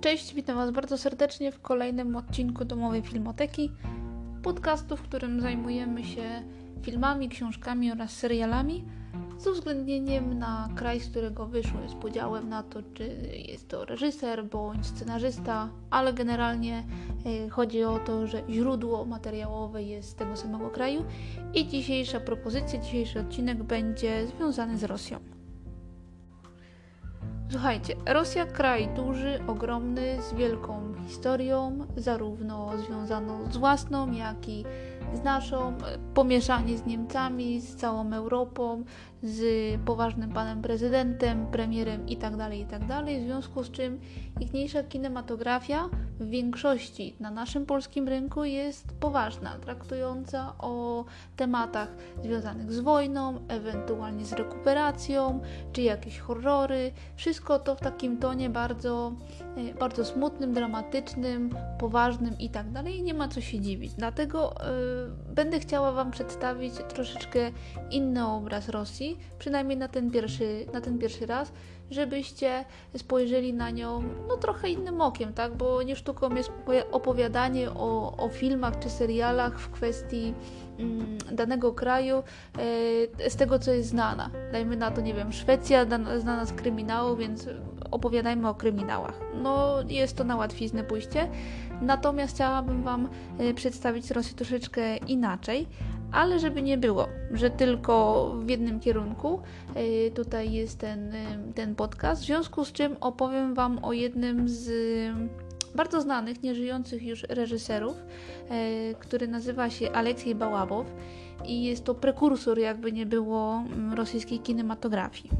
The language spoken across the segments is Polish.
Cześć, witam Was bardzo serdecznie w kolejnym odcinku Domowej Filmoteki, podcastu, w którym zajmujemy się filmami, książkami oraz serialami z uwzględnieniem na kraj, z którego wyszły, z podziałem na to, czy jest to reżyser bądź scenarzysta, ale generalnie e, chodzi o to, że źródło materiałowe jest z tego samego kraju i dzisiejsza propozycja, dzisiejszy odcinek będzie związany z Rosją. Słuchajcie, Rosja kraj duży, ogromny, z wielką historią, zarówno związaną z własną, jak i z naszą, pomieszanie z Niemcami, z całą Europą, z poważnym panem prezydentem, premierem itd., tak itd., tak w związku z czym ichniejsza kinematografia w większości na naszym polskim rynku jest poważna, traktująca o tematach związanych z wojną, ewentualnie z rekuperacją, czy jakieś horrory. Wszystko to w takim tonie bardzo, e, bardzo smutnym, dramatycznym, poważnym i tak nie ma co się dziwić. Dlatego yy, będę chciała Wam przedstawić troszeczkę inny obraz Rosji, przynajmniej na ten pierwszy, na ten pierwszy raz żebyście spojrzeli na nią no trochę innym okiem, tak? Bo nie sztuką jest opowiadanie o, o filmach czy serialach w kwestii mm, danego kraju e, z tego, co jest znana. Dajmy na to, nie wiem, Szwecja znana z kryminału, więc opowiadajmy o kryminałach. No, jest to na łatwiznę pójście. Natomiast chciałabym Wam e, przedstawić Rosję troszeczkę inaczej, ale żeby nie było, że tylko w jednym kierunku e, tutaj jest ten, e, ten podcast, w związku z czym opowiem Wam o jednym z bardzo znanych, nieżyjących już reżyserów, który nazywa się Aleksiej Bałabow i jest to prekursor, jakby nie było, rosyjskiej kinematografii.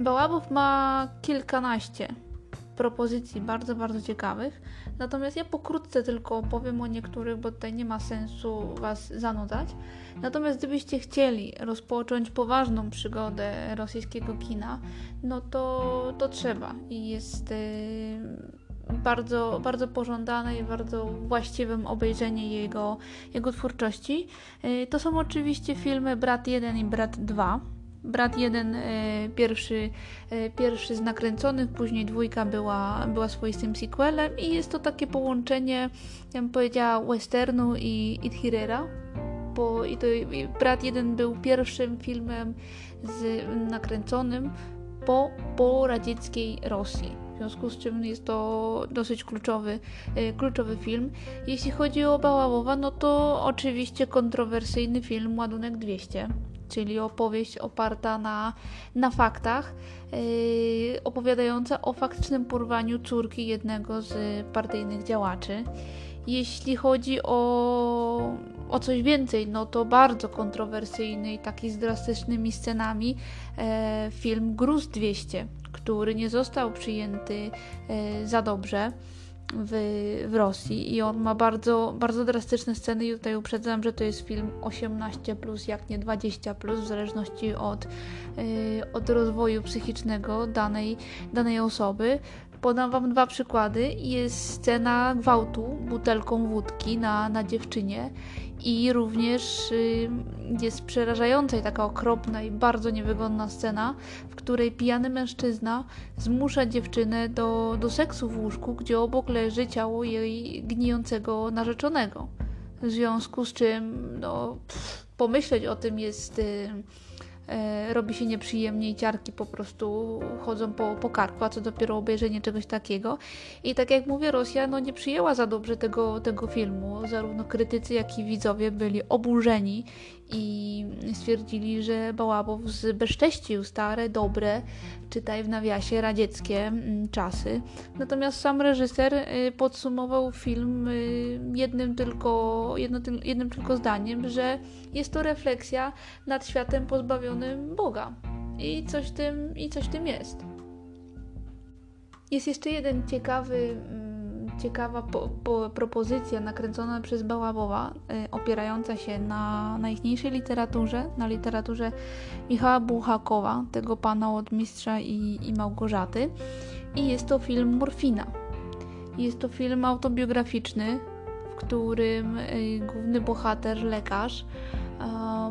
Bałabow ma kilkanaście propozycji bardzo, bardzo ciekawych. Natomiast ja pokrótce tylko opowiem o niektórych, bo tutaj nie ma sensu Was zanudzać. Natomiast gdybyście chcieli rozpocząć poważną przygodę rosyjskiego kina, no to, to trzeba i jest yy, bardzo, bardzo pożądane i bardzo właściwym obejrzenie jego, jego twórczości. Yy, to są oczywiście filmy Brat 1 i Brat 2 Brat jeden e, pierwszy, e, pierwszy z nakręconych, później dwójka była, była swoistym sequelem i jest to takie połączenie, ja bym powiedziała, westernu i, i thrillera. Bo i to, i Brat jeden był pierwszym filmem z, nakręconym po, po radzieckiej Rosji. W związku z czym jest to dosyć kluczowy, e, kluczowy film. Jeśli chodzi o Baławowa, no to oczywiście kontrowersyjny film Ładunek 200 czyli opowieść oparta na, na faktach, yy, opowiadająca o faktycznym porwaniu córki jednego z partyjnych działaczy. Jeśli chodzi o, o coś więcej, no to bardzo kontrowersyjny i taki z drastycznymi scenami e, film Gruz 200, który nie został przyjęty e, za dobrze w, w Rosji i on ma bardzo, bardzo drastyczne sceny i tutaj uprzedzam, że to jest film 18+, plus, jak nie 20+, plus, w zależności od, yy, od rozwoju psychicznego danej, danej osoby. Podam Wam dwa przykłady. Jest scena gwałtu butelką wódki na, na dziewczynie i również y, jest przerażająca i taka okropna i bardzo niewygodna scena, w której pijany mężczyzna zmusza dziewczynę do, do seksu w łóżku, gdzie obok leży ciało jej gnijącego narzeczonego. W związku z czym no, pff, pomyśleć o tym jest... E, robi się nieprzyjemnie i ciarki po prostu chodzą po, po karku, a co dopiero obejrzenie czegoś takiego. I tak jak mówię, Rosja no, nie przyjęła za dobrze tego, tego filmu. Zarówno krytycy, jak i widzowie byli oburzeni i stwierdzili, że Bałabow zbezcześcił stare, dobre, czytaj w nawiasie, radzieckie mm, czasy. Natomiast sam reżyser y, podsumował film y, jednym tylko, jedno, jednym tylko zdaniem, że jest to refleksja nad światem pozbawionym Boga. I coś tym, i coś tym jest. Jest jeszcze jeden ciekawy mm, ciekawa po, po, propozycja nakręcona przez Bałabowa, y, opierająca się na najjaśniejszej literaturze, na literaturze Michała Buchakowa, tego pana od Mistrza i, i Małgorzaty. I jest to film Morfina. Jest to film autobiograficzny, w którym y, główny bohater, lekarz,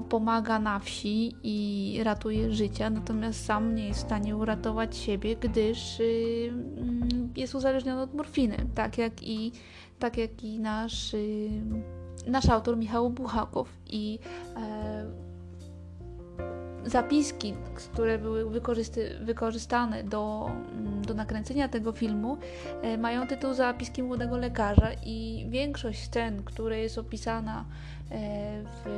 pomaga na wsi i ratuje życia, natomiast sam nie jest w stanie uratować siebie, gdyż y, mm, jest uzależniony od morfiny, tak jak i, tak jak i nasz, y, nasz autor Michał Buchakow. I e, zapiski, które były wykorzystane do, mm, do nakręcenia tego filmu, e, mają tytuł Zapiski młodego lekarza i większość scen, które jest opisana e, w,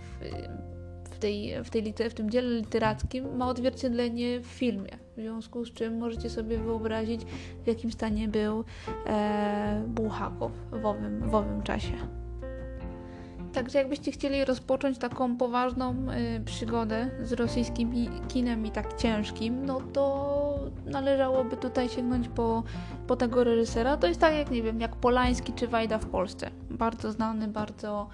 w, w, tej, w, tej w tym dziele literackim, ma odzwierciedlenie w filmie. W związku z czym możecie sobie wyobrazić, w jakim stanie był e, Buchakow w owym, w owym czasie. Także jakbyście chcieli rozpocząć taką poważną y, przygodę z rosyjskim kinem i tak ciężkim, no to należałoby tutaj sięgnąć po, po tego reżysera. To jest tak jak, nie wiem, jak Polański czy Wajda w Polsce. Bardzo znany, bardzo,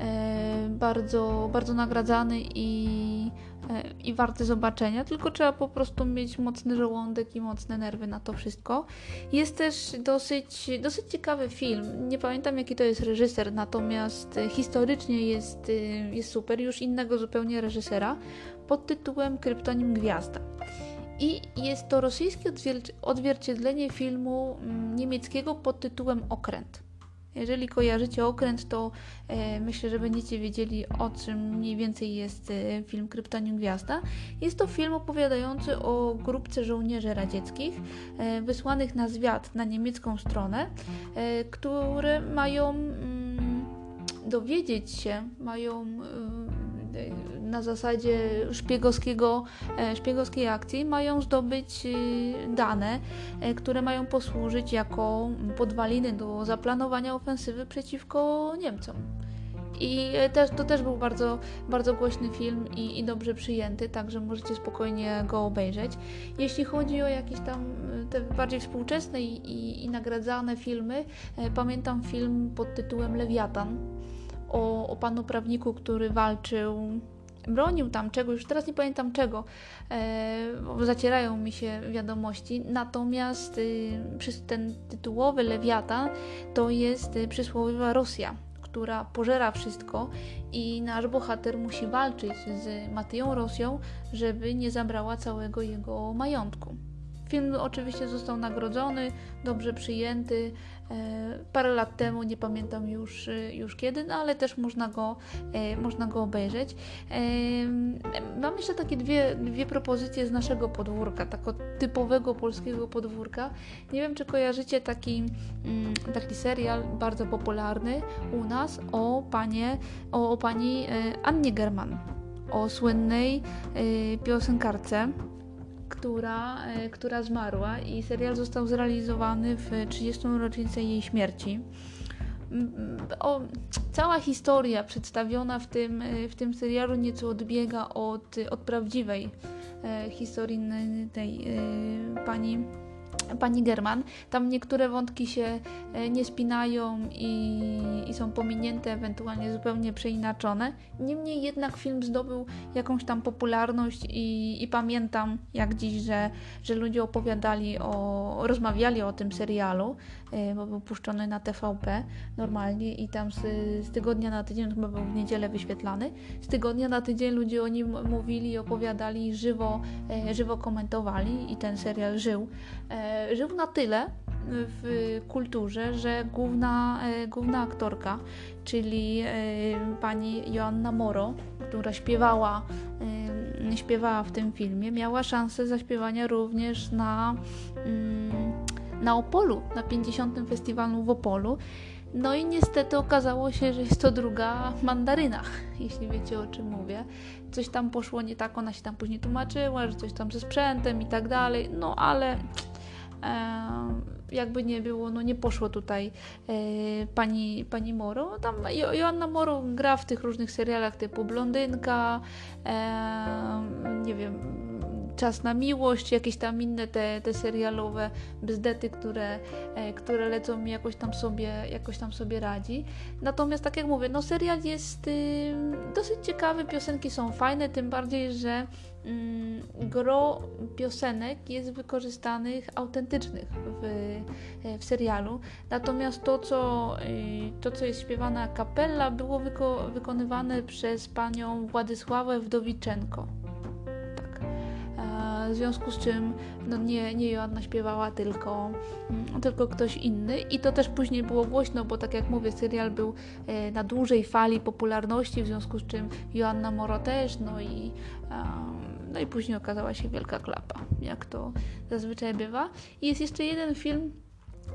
e, bardzo, bardzo nagradzany i i warte zobaczenia, tylko trzeba po prostu mieć mocny żołądek i mocne nerwy na to wszystko. Jest też dosyć, dosyć ciekawy film. Nie pamiętam jaki to jest reżyser, natomiast historycznie jest, jest super, już innego zupełnie reżysera, pod tytułem Kryptonim Gwiazda. I jest to rosyjskie odzwierciedlenie filmu mm, niemieckiego pod tytułem Okręt. Jeżeli kojarzycie okręt, to e, myślę, że będziecie wiedzieli o czym mniej więcej jest e, film Kryptonium Gwiazda. Jest to film opowiadający o grupce żołnierzy radzieckich e, wysłanych na zwiat na niemiecką stronę, które mają mm, dowiedzieć się, mają na zasadzie szpiegowskiego, e, szpiegowskiej akcji mają zdobyć e, dane, e, które mają posłużyć jako podwaliny do zaplanowania ofensywy przeciwko Niemcom. I też, to też był bardzo, bardzo głośny film i, i, dobrze przyjęty, także możecie spokojnie go obejrzeć. Jeśli chodzi o jakieś tam te bardziej współczesne i, i, i nagradzane filmy, pamiętam film pod tytułem Lewiatan o, o panu prawniku, który walczył bronił tam czegoś, już teraz nie pamiętam czego, e, zacierają mi się wiadomości, natomiast y, ten tytułowy Lewiatan to jest y, przysłowiowa Rosja, która pożera wszystko i nasz bohater musi walczyć z Matyją Rosją, żeby nie zabrała całego jego majątku. Film oczywiście został nagrodzony, dobrze przyjęty, parę lat temu, nie pamiętam już, e, już kiedy, no ale też można go, e, można go obejrzeć. Mam jeszcze takie dwie, dwie propozycje z naszego podwórka, takiego typowego polskiego podwórka. Nie wiem, czy kojarzycie taki, mm, taki serial bardzo popularny u nas o, panie, o, o pani Annie German, o słynnej piosenkarce która, e, która zmarła i serial został zrealizowany w 30. rocznicę jej śmierci. O, cała historia przedstawiona w tym, e, w tym serialu nieco odbiega od, od prawdziwej e, historii tej pani pani German. Tam niektóre wątki się e, nie spinają i, i, są pominięte, ewentualnie zupełnie przeinaczone. Niemniej jednak film zdobył jakąś tam popularność i, i pamiętam jak dziś, że, że ludzie opowiadali o, rozmawiali o tym serialu, bo był puszczony na TVP normalnie i tam z, z tygodnia na tydzień, chyba był w niedzielę wyświetlany, z tygodnia na tydzień ludzie o nim mówili, opowiadali, żywo, e, żywo komentowali i ten serial żył. Żył na tyle w kulturze, że główna, główna aktorka, czyli pani Joanna Moro, która śpiewała, śpiewała w tym filmie, miała szansę zaśpiewania również na, mm, na Opolu, na 50. festiwalu w Opolu. No i niestety okazało się, że jest to druga mandaryna, jeśli wiecie o czym mówię. Coś tam poszło nie tak, ona się tam później tłumaczyła, że coś tam ze sprzętem i tak dalej, no ale jakby nie było, no nie poszło tutaj e, pani, pani Moro. Tam Joanna Moro gra w tych różnych serialach typu Blondynka, e, nie wiem, Czas na miłość, jakieś tam inne te, te serialowe bzdety, które, e, które lecą mi jakoś tam sobie, jakoś tam sobie radzi. Natomiast tak jak mówię, no serial jest y, dosyć ciekawy, piosenki są fajne, tym bardziej, że gro piosenek jest wykorzystanych autentycznych w, e, w serialu. Natomiast to co, y, to, co jest śpiewane a capella, było wyko wykonywane przez panią Władysławę Wdowiczenko. W związku z czym no nie, nie Joanna śpiewała, tylko, mm, tylko ktoś inny. I to też później było głośno, bo tak jak mówię, serial był e, na dużej fali popularności, w związku z czym Joanna Moro też, no i, no i później okazała się wielka klapa, jak to zazwyczaj bywa. I jest jeszcze jeden film,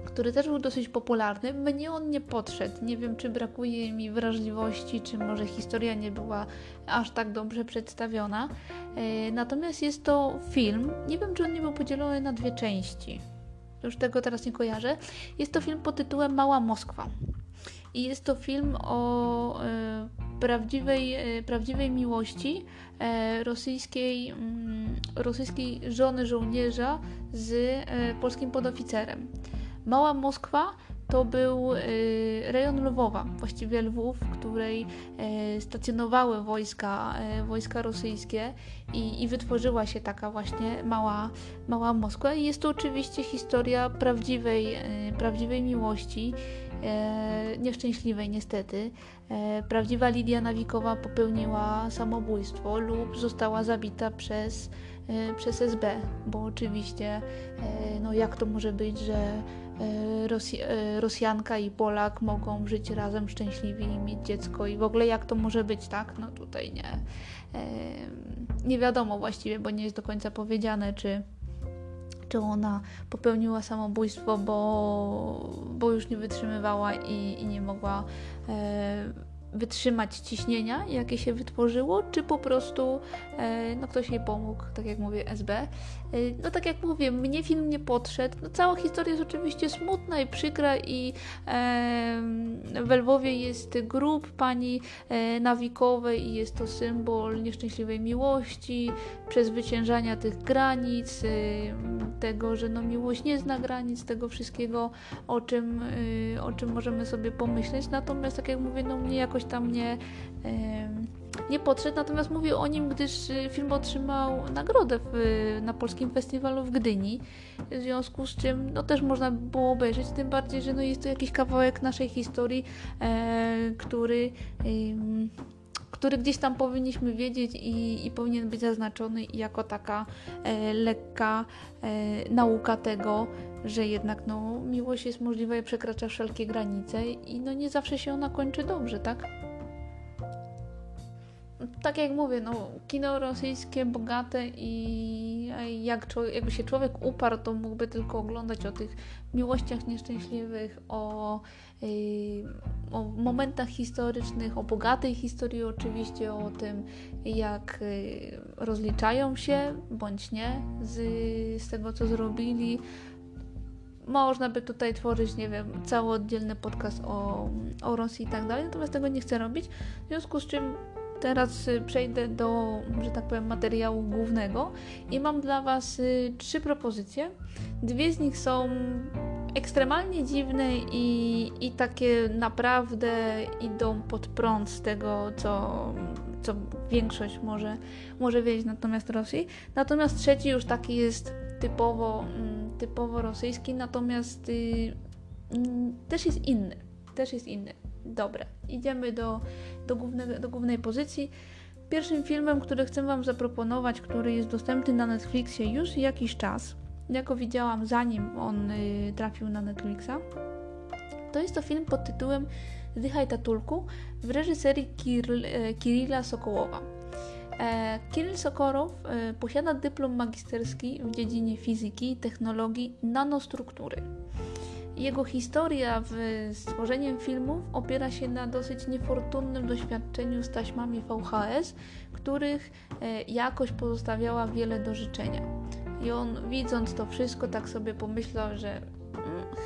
który też był dosyć popularny. Mnie on nie podszedł. Nie wiem, czy brakuje mi wrażliwości, czy może historia nie była aż tak dobrze przedstawiona. E, natomiast jest to film, nie wiem, czy on nie był podzielony na dwie części. Już tego teraz nie kojarzę. Jest to film pod tytułem Mała Moskwa. I jest to film o e, prawdziwej, e, prawdziwej miłości e, rosyjskiej, mm, rosyjskiej żony żołnierza z polskim podoficerem. Mała Moskwa to był rejon Lwowa, właściwie Lwów, w której stacjonowały wojska, wojska rosyjskie i, i wytworzyła się taka właśnie mała, mała Moskwa. I jest to oczywiście historia prawdziwej, prawdziwej miłości, nieszczęśliwej niestety. Prawdziwa Lidia Nawikowa popełniła samobójstwo lub została zabita przez, przez SB, bo oczywiście no jak to może być, że E, e, Rosjanka i Polak mogą żyć razem szczęśliwi i mieć dziecko i w ogóle jak to może być, tak? No tutaj nie, e, nie wiadomo właściwie, bo nie jest do końca powiedziane, czy, czy ona popełniła samobójstwo, bo, bo już nie wytrzymywała i, i nie mogła wytrzymać ciśnienia, jakie się wytworzyło, czy po prostu e, no, ktoś jej pomógł, tak jak mówię, SB. E, no tak jak mówię, mnie film nie podszedł. No, cała historia jest oczywiście smutna i przykra i e, w Lwowie jest grób pani e, Nawikowej i jest to symbol nieszczęśliwej miłości, przezwyciężania tych granic, e, tego, że no, miłość nie zna granic, tego wszystkiego, o czym, e, o czym możemy sobie pomyśleć. Natomiast tak jak mówię, no mnie jakoś jakoś tam nie, nie podszedł. Natomiast mówię o nim, gdyż y, film otrzymał nagrodę w, na Polskim Festiwalu w Gdyni, w związku z czym no, też można było obejrzeć, tym bardziej, że no, jest to jakiś kawałek naszej historii, e, który który gdzieś tam powinniśmy wiedzieć i, i powinien być zaznaczony jako taka e, lekka e, nauka tego, że jednak no, miłość jest możliwa i przekracza wszelkie granice i no nie zawsze się ona kończy dobrze, tak? Tak jak mówię, no, kino rosyjskie bogate i jak jakby się człowiek uparł, to mógłby tylko oglądać o tych miłościach nieszczęśliwych, o, yy, o momentach historycznych, o bogatej historii oczywiście, o tym jak yy, rozliczają się bądź nie z, z tego, co zrobili. Można by tutaj tworzyć, nie wiem, cały oddzielny podcast o, o Rosji i tak dalej, natomiast tego nie chcę robić, w związku z czym Teraz y, przejdę do, że tak powiem, materiału głównego i mam dla Was y, trzy propozycje. Dwie z nich są ekstremalnie dziwne i, i takie naprawdę idą pod prąd z tego, co, co większość może, może wiedzieć natomiast Rosji. Natomiast trzeci już taki jest typowo, mm, typowo rosyjski, natomiast y, mm, też jest inny. Też jest inny. Dobre, idziemy do, do, główne, do głównej pozycji. Pierwszym filmem, który chcę Wam zaproponować, który jest dostępny na Netflixie już jakiś czas, ja go widziałam zanim on y, trafił na Netflixa, to jest to film pod tytułem Zdychaj Tatulku w reżyserii Kir e, Kirilla Sokołowa. E, Kirill Sokorow e, posiada dyplom magisterski w dziedzinie fizyki i technologii nanostruktury. Jego historia w stworzeniem filmów opiera się na dosyć niefortunnym doświadczeniu z taśmami VHS, których e, jakość pozostawiała wiele do życzenia. I on widząc to wszystko tak sobie pomyślał, że mm,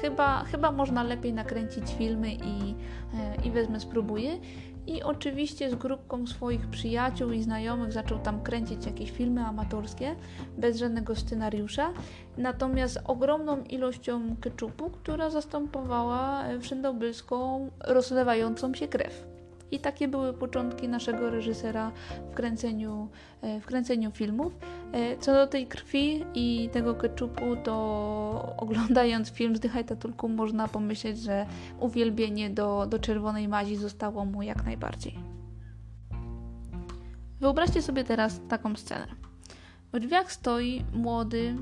chyba, chyba można lepiej nakręcić filmy i, e, i wezmę, spróbuję. I oczywiście z grupką swoich przyjaciół i znajomych zaczął tam kręcić jakieś filmy amatorskie bez żadnego scenariusza, natomiast ogromną ilością keczupu, która zastępowała wszędobylską rozlewającą się krew. I takie były początki naszego reżysera w kręceniu, e, w kręceniu filmów. E, co do tej krwi i tego keczupu, to oglądając film Zdychaj Tatulku można pomyśleć, że uwielbienie do, do czerwonej mazi zostało mu jak najbardziej. Wyobraźcie sobie teraz taką scenę. W drzwiach stoi młody,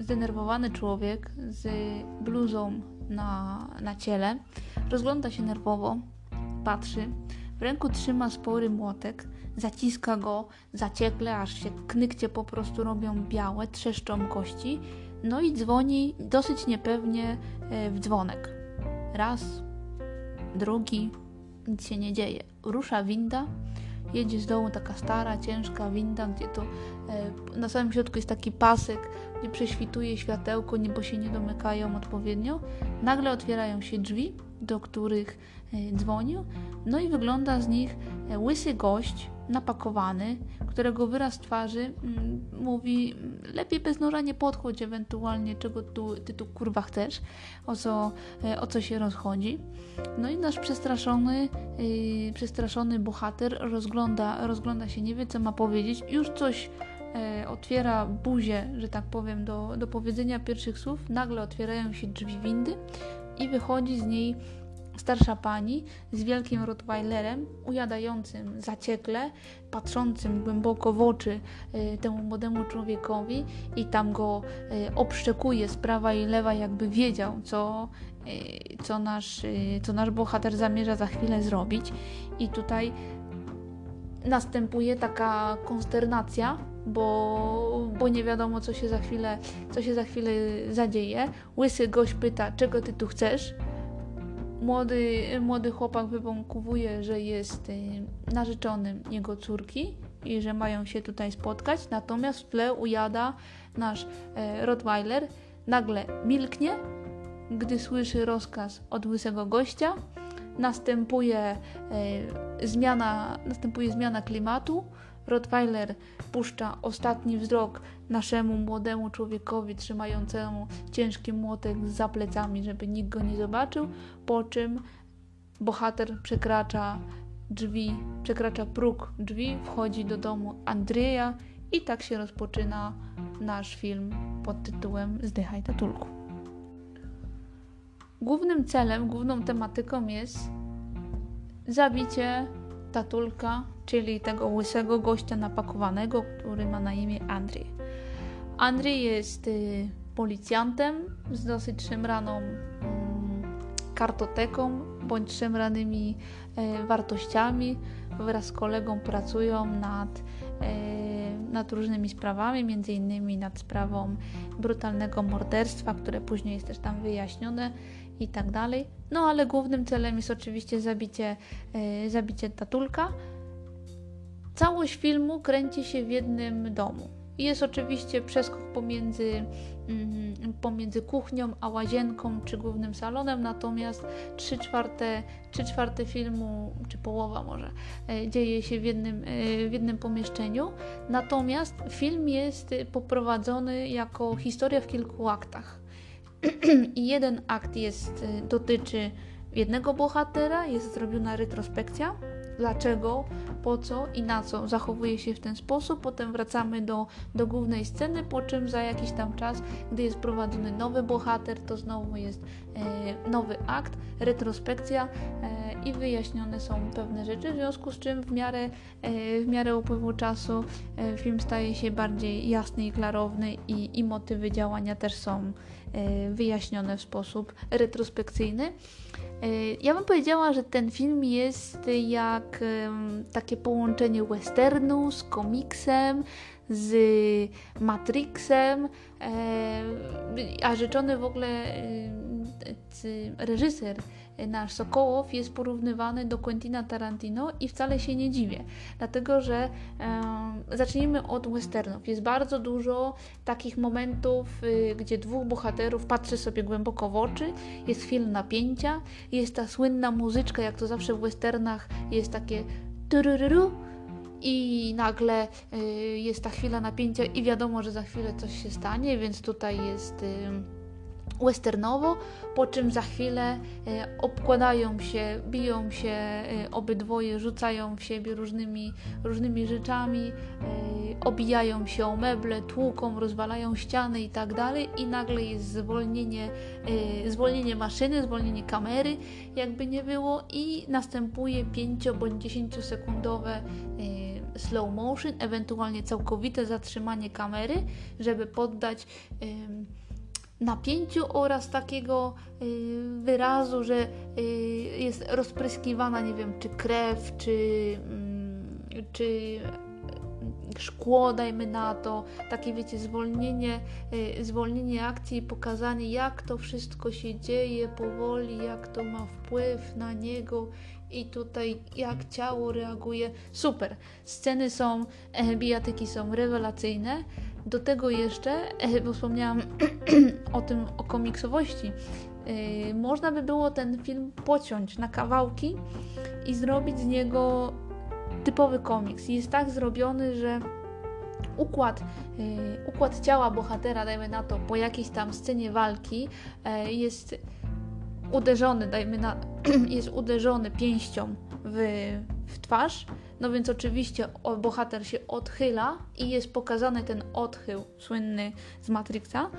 zdenerwowany człowiek z bluzą na, na ciele. Rozgląda się nerwowo, patrzy. W ręku trzyma spory młotek, zaciska go zaciekle, aż się knykcie po prostu robią białe, trzeszczą kości. No i dzwoni dosyć niepewnie e, w dzwonek. Raz, drugi, nic się nie dzieje. Rusza winda, jedzie z dołu taka stara, ciężka winda, gdzie to e, na samym środku jest taki pasek, gdzie prześwituje światełko, bo się nie domykają odpowiednio. Nagle otwierają się drzwi, do których e, dzwonił, no i wygląda z nich e, łysy gość, napakowany, którego wyraz twarzy mm, mówi lepiej bez noża nie podchodź ewentualnie czego tu, ty tu kurwa chcesz, o co, o co się rozchodzi. No i nasz przestraszony, przestraszony bohater rozgląda, rozgląda się, nie wie co ma powiedzieć, już coś otwiera buzię, że tak powiem, do, do powiedzenia pierwszych słów, nagle otwierają się drzwi windy i wychodzi z niej starsza pani z wielkim rottweilerem, ujadającym zaciekle, patrzącym głęboko w oczy y, temu młodemu człowiekowi i tam go y, obszczekuje z prawa i lewa, jakby wiedział, co, y, co, nasz, co nasz bohater zamierza za chwilę zrobić. I tutaj następuje taka konsternacja, bo, bo nie wiadomo, co się za chwilę, co się za chwilę zadzieje. Łysy gość pyta, czego ty tu chcesz? Młody, młody chłopak wybąkowuje, że jest y, narzeczonym jego córki i że mają się tutaj spotkać, natomiast w tle ujada nasz e, Rottweiler, nagle milknie, gdy słyszy rozkaz od łysego gościa, następuje e, zmiana, następuje zmiana klimatu, Rottweiler puszcza ostatni wzrok naszemu młodemu człowiekowi trzymającemu ciężki młotek za plecami, żeby nikt go nie zobaczył, po czym bohater przekracza drzwi, przekracza próg drzwi, wchodzi do domu Andrzeja i tak się rozpoczyna nasz film pod tytułem Zdychaj Tatulku. Głównym celem, główną tematyką jest zabicie Tatulka, czyli tego łysego gościa napakowanego, który ma na imię Andrzej. Andrzej jest y, policjantem z dosyć szemraną mm, kartoteką bądź szemranymi y, wartościami. Wraz z kolegą pracują nad, y, nad różnymi sprawami, między innymi nad sprawą brutalnego morderstwa, które później jest też tam wyjaśnione i tak dalej. No ale głównym celem jest oczywiście zabicie, yy, zabicie tatulka. Całość filmu kręci się w jednym domu. Jest oczywiście przeskok pomiędzy, mm, pomiędzy kuchnią a łazienką czy głównym salonem, natomiast 3 czwarte, 3 czwarte filmu, czy połowa może, e, dzieje się w jednym, e, w jednym pomieszczeniu. Natomiast film jest poprowadzony jako historia w kilku aktach. I jeden akt jest, y, dotyczy jednego bohatera, jest zrobiona retrospekcja, dlaczego, po co i na co zachowuje się w ten sposób. Potem wracamy do, do głównej sceny, po czym za jakiś tam czas, gdy jest prowadzony nowy bohater, to znowu jest e, nowy akt, retrospekcja e, i wyjaśnione są pewne rzeczy, w związku z czym w miarę, e, w miarę upływu czasu film staje się bardziej jasny i klarowny i, i motywy działania też są wyjaśnione w sposób retrospekcyjny. E, ja bym powiedziała, że ten film jest jak takie połączenie westernu z komiksem, z Matrixem, e, a rzeczony w ogóle reżyser nasz Sokołow jest porównywany do Quentina Tarantino i wcale się nie dziwię, dlatego że e, zacznijmy od westernów. Jest bardzo dużo takich momentów, y, gdzie dwóch bohaterów patrzy sobie głęboko w oczy, jest chwila napięcia, jest ta słynna muzyczka, jak to zawsze w westernach jest takie turururu, i nagle y, jest ta chwila napięcia i wiadomo, że za chwilę coś się stanie, więc tutaj jest y, westernowo, po czym za chwilę e, obkładają się, biją się e, obydwoje, rzucają w siebie różnymi, różnymi rzeczami, e, obijają się o meble, tłuką, rozwalają ściany i tak dalej i nagle jest zwolnienie, zwolnienie maszyny, zwolnienie kamery, jakby nie było i następuje 5 bądź 10 sekundowe slow motion, ewentualnie całkowite zatrzymanie kamery, żeby poddać napięciu oraz takiego y, wyrazu, że y, jest rozpryskiwana, nie wiem, czy krew, czy, y, czy szkło, dajmy na to, takie wiecie, zwolnienie, y, zwolnienie akcji i pokazanie, jak to wszystko się dzieje powoli, jak to ma wpływ na niego i tutaj jak ciało reaguje. Super. Sceny są, e, bijatyki są rewelacyjne. Do tego jeszcze, e, bo wspomniałam o tym, o komiksowości, e, można by było ten film pociąć na kawałki i zrobić z niego typowy komiks. Jest tak zrobiony, że układ, e, układ ciała bohatera, dajmy na to, po jakiejś tam scenie walki jest uderzony, dajmy na, jest uderzony pięścią w, w twarz, no więc oczywiście bohater się odchyla i jest pokazany ten odchył słynny z Matrixa.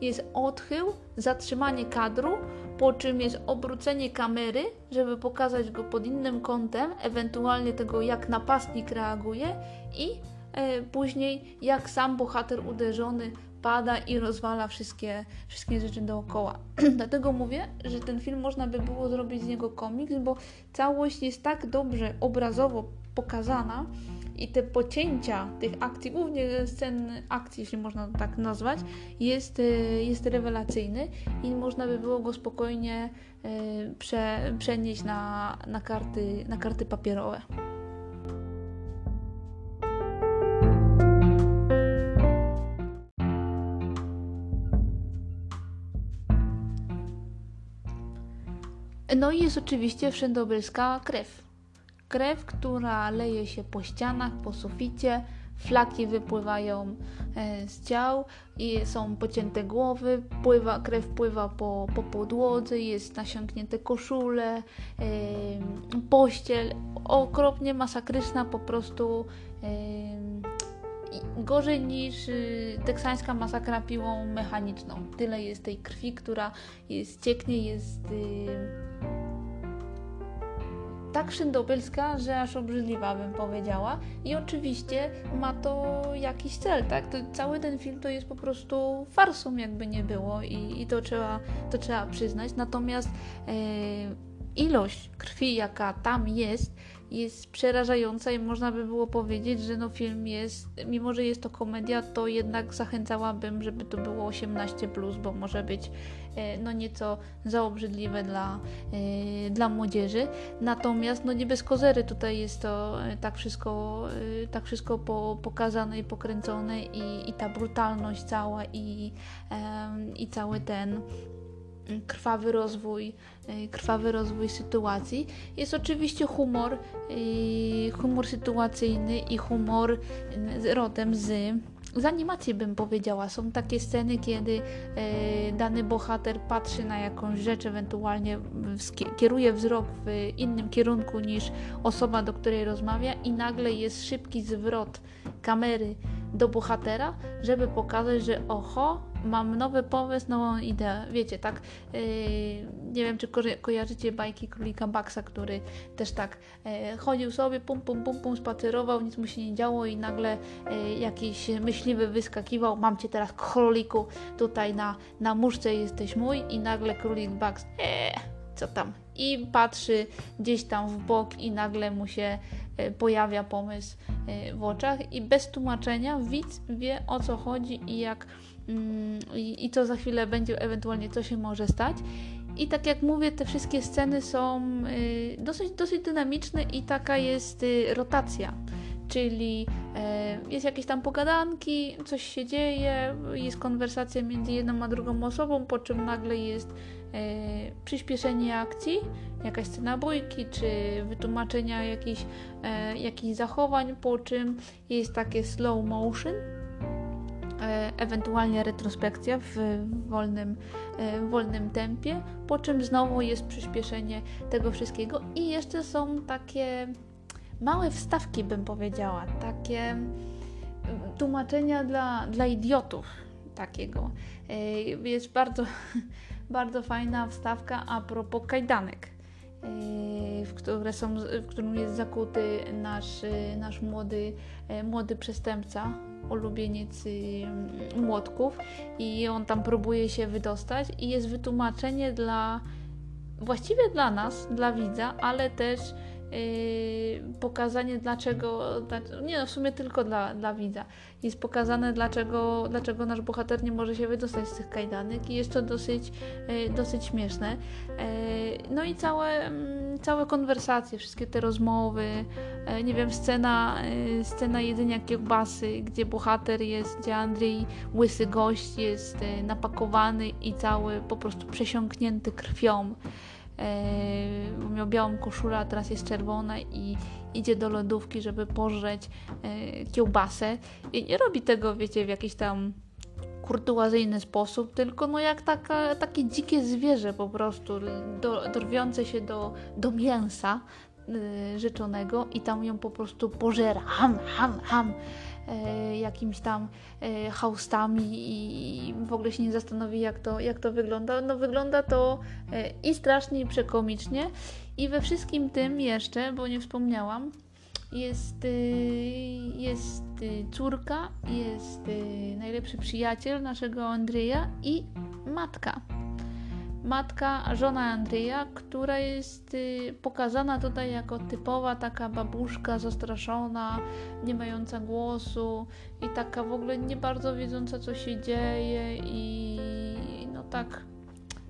Jest odchył, zatrzymanie kadru, po czym jest obrócenie kamery, żeby pokazać go pod innym kątem, ewentualnie tego jak napastnik reaguje i e, później jak sam bohater uderzony pada i rozwala wszystkie, wszystkie rzeczy dookoła. Dlatego mówię, że ten film można by było zrobić z niego komiks, bo całość jest tak dobrze obrazowo pokazana i te pocięcia tych akcji, głównie scen akcji, jeśli można tak nazwać, jest, e, jest rewelacyjny i można by było go spokojnie e, prze, przenieść na, na, karty, na karty papierowe. No i jest oczywiście wszędobylska krew. Krew, która leje się po ścianach, po suficie, flaki wypływają e, z ciał i są pocięte głowy, pływa, krew pływa po, po podłodze, jest nasiąknięte koszule, e, pościel, okropnie masakryczna po prostu e, gorzej niż y, teksańska masakra piłą mechaniczną. Tyle jest tej krwi, która jest cieknie, jest y, tak szydobylska, że aż obrzydliwa bym powiedziała. I oczywiście ma to jakiś cel, tak? To, cały ten film to jest po prostu farsą, jakby nie było i, i to, trzeba, to trzeba przyznać. Natomiast e, ilość krwi, jaka tam jest, jest przerażająca i można by było powiedzieć, że no film jest, mimo że jest to komedia, to jednak zachęcałabym, żeby to było 18, bo może być no nieco za obrzydliwe dla, e, dla młodzieży. Natomiast no nie bez kozery tutaj jest to e, tak wszystko, tak wszystko po, pokazane i pokręcone i, i ta brutalność cała i, i cały ten krwawy rozwój, e, krwawy rozwój sytuacji. Jest oczywiście humor, e, humor sytuacyjny i humor rodem z z animacji bym powiedziała. Są takie sceny, kiedy e, dany bohater patrzy na jakąś rzecz, ewentualnie kieruje wzrok w innym kierunku niż osoba, do której rozmawia, i nagle jest szybki zwrot kamery do bohatera, żeby pokazać, że oho, mam nowy pomysł, nową ideę. Wiecie, tak, yy, nie wiem, czy ko kojarzycie bajki Królika Baxa, który też tak yy, chodził sobie, pum, pum, pum, pum, spacerował, nic mu się nie działo i nagle yy, jakiś myśliwy wyskakiwał, mam cię teraz króliku, tutaj na, na muszce jesteś mój i nagle Królik Bax, eee, co tam? I patrzy gdzieś tam w bok i nagle mu się e, pojawia pomysł e, w oczach i bez tłumaczenia widz wie o co chodzi i jak i, i co za chwilę będzie, ewentualnie co się może stać. I tak jak mówię, te wszystkie sceny są dosyć, dosyć dynamiczne i taka jest rotacja czyli e, jest jakieś tam pogadanki, coś się dzieje, jest konwersacja między jedną a drugą osobą, po czym nagle jest e, przyspieszenie akcji, jakaś scena bójki, czy wytłumaczenia jakichś, e, jakichś zachowań, po czym jest takie slow motion, ewentualnie retrospekcja w wolnym, w wolnym tempie, po czym znowu jest przyspieszenie tego wszystkiego i jeszcze są takie małe wstawki, bym powiedziała, takie mm, tłumaczenia dla, dla idiotów takiego. E, jest bardzo, bardzo fajna wstawka a propos kajdanek, e, w, które są, w którym jest zakuty nasz, nasz młody, e, młody przestępca, ulubieniec młotków i on tam próbuje się wydostać i jest wytłumaczenie dla właściwie dla nas, dla widza, ale też pokazanie dlaczego, nie no, w sumie tylko dla, dla widza, jest pokazane dlaczego, dlaczego nasz bohater nie może się wydostać z tych kajdanek i jest to dosyć, yy, dosyć śmieszne. Yy, no i całe, mm, całe konwersacje, wszystkie te rozmowy, nie wiem, scena, scena jedzenia kiełbasy, gdzie bohater jest, gdzie Andrzej, łysy gość jest napakowany i cały po prostu przesiąknięty krwią. E, miał białą koszulę, a teraz jest czerwona i idzie do lodówki, żeby pożreć e, kiełbasę. I nie robi tego, wiecie, w jakiś tam kurtuazyjny sposób, tylko no jak taka, takie dzikie zwierzę po prostu, do, drwiące się do, do mięsa y, życzonego i tam ją po prostu pożera, ham, ham, ham. E, jakimiś tam e, haustami i w ogóle się nie zastanowi, jak to, jak to wygląda. No wygląda to e, i strasznie, i przekomicznie. I we wszystkim tym jeszcze, bo nie wspomniałam, jest, jest córka, jest najlepszy przyjaciel naszego Andrzeja i matka matka, żona Andrzeja, która jest y, pokazana tutaj jako typowa taka babuszka zastraszona, nie mająca głosu i taka w ogóle nie bardzo wiedząca co się dzieje i no tak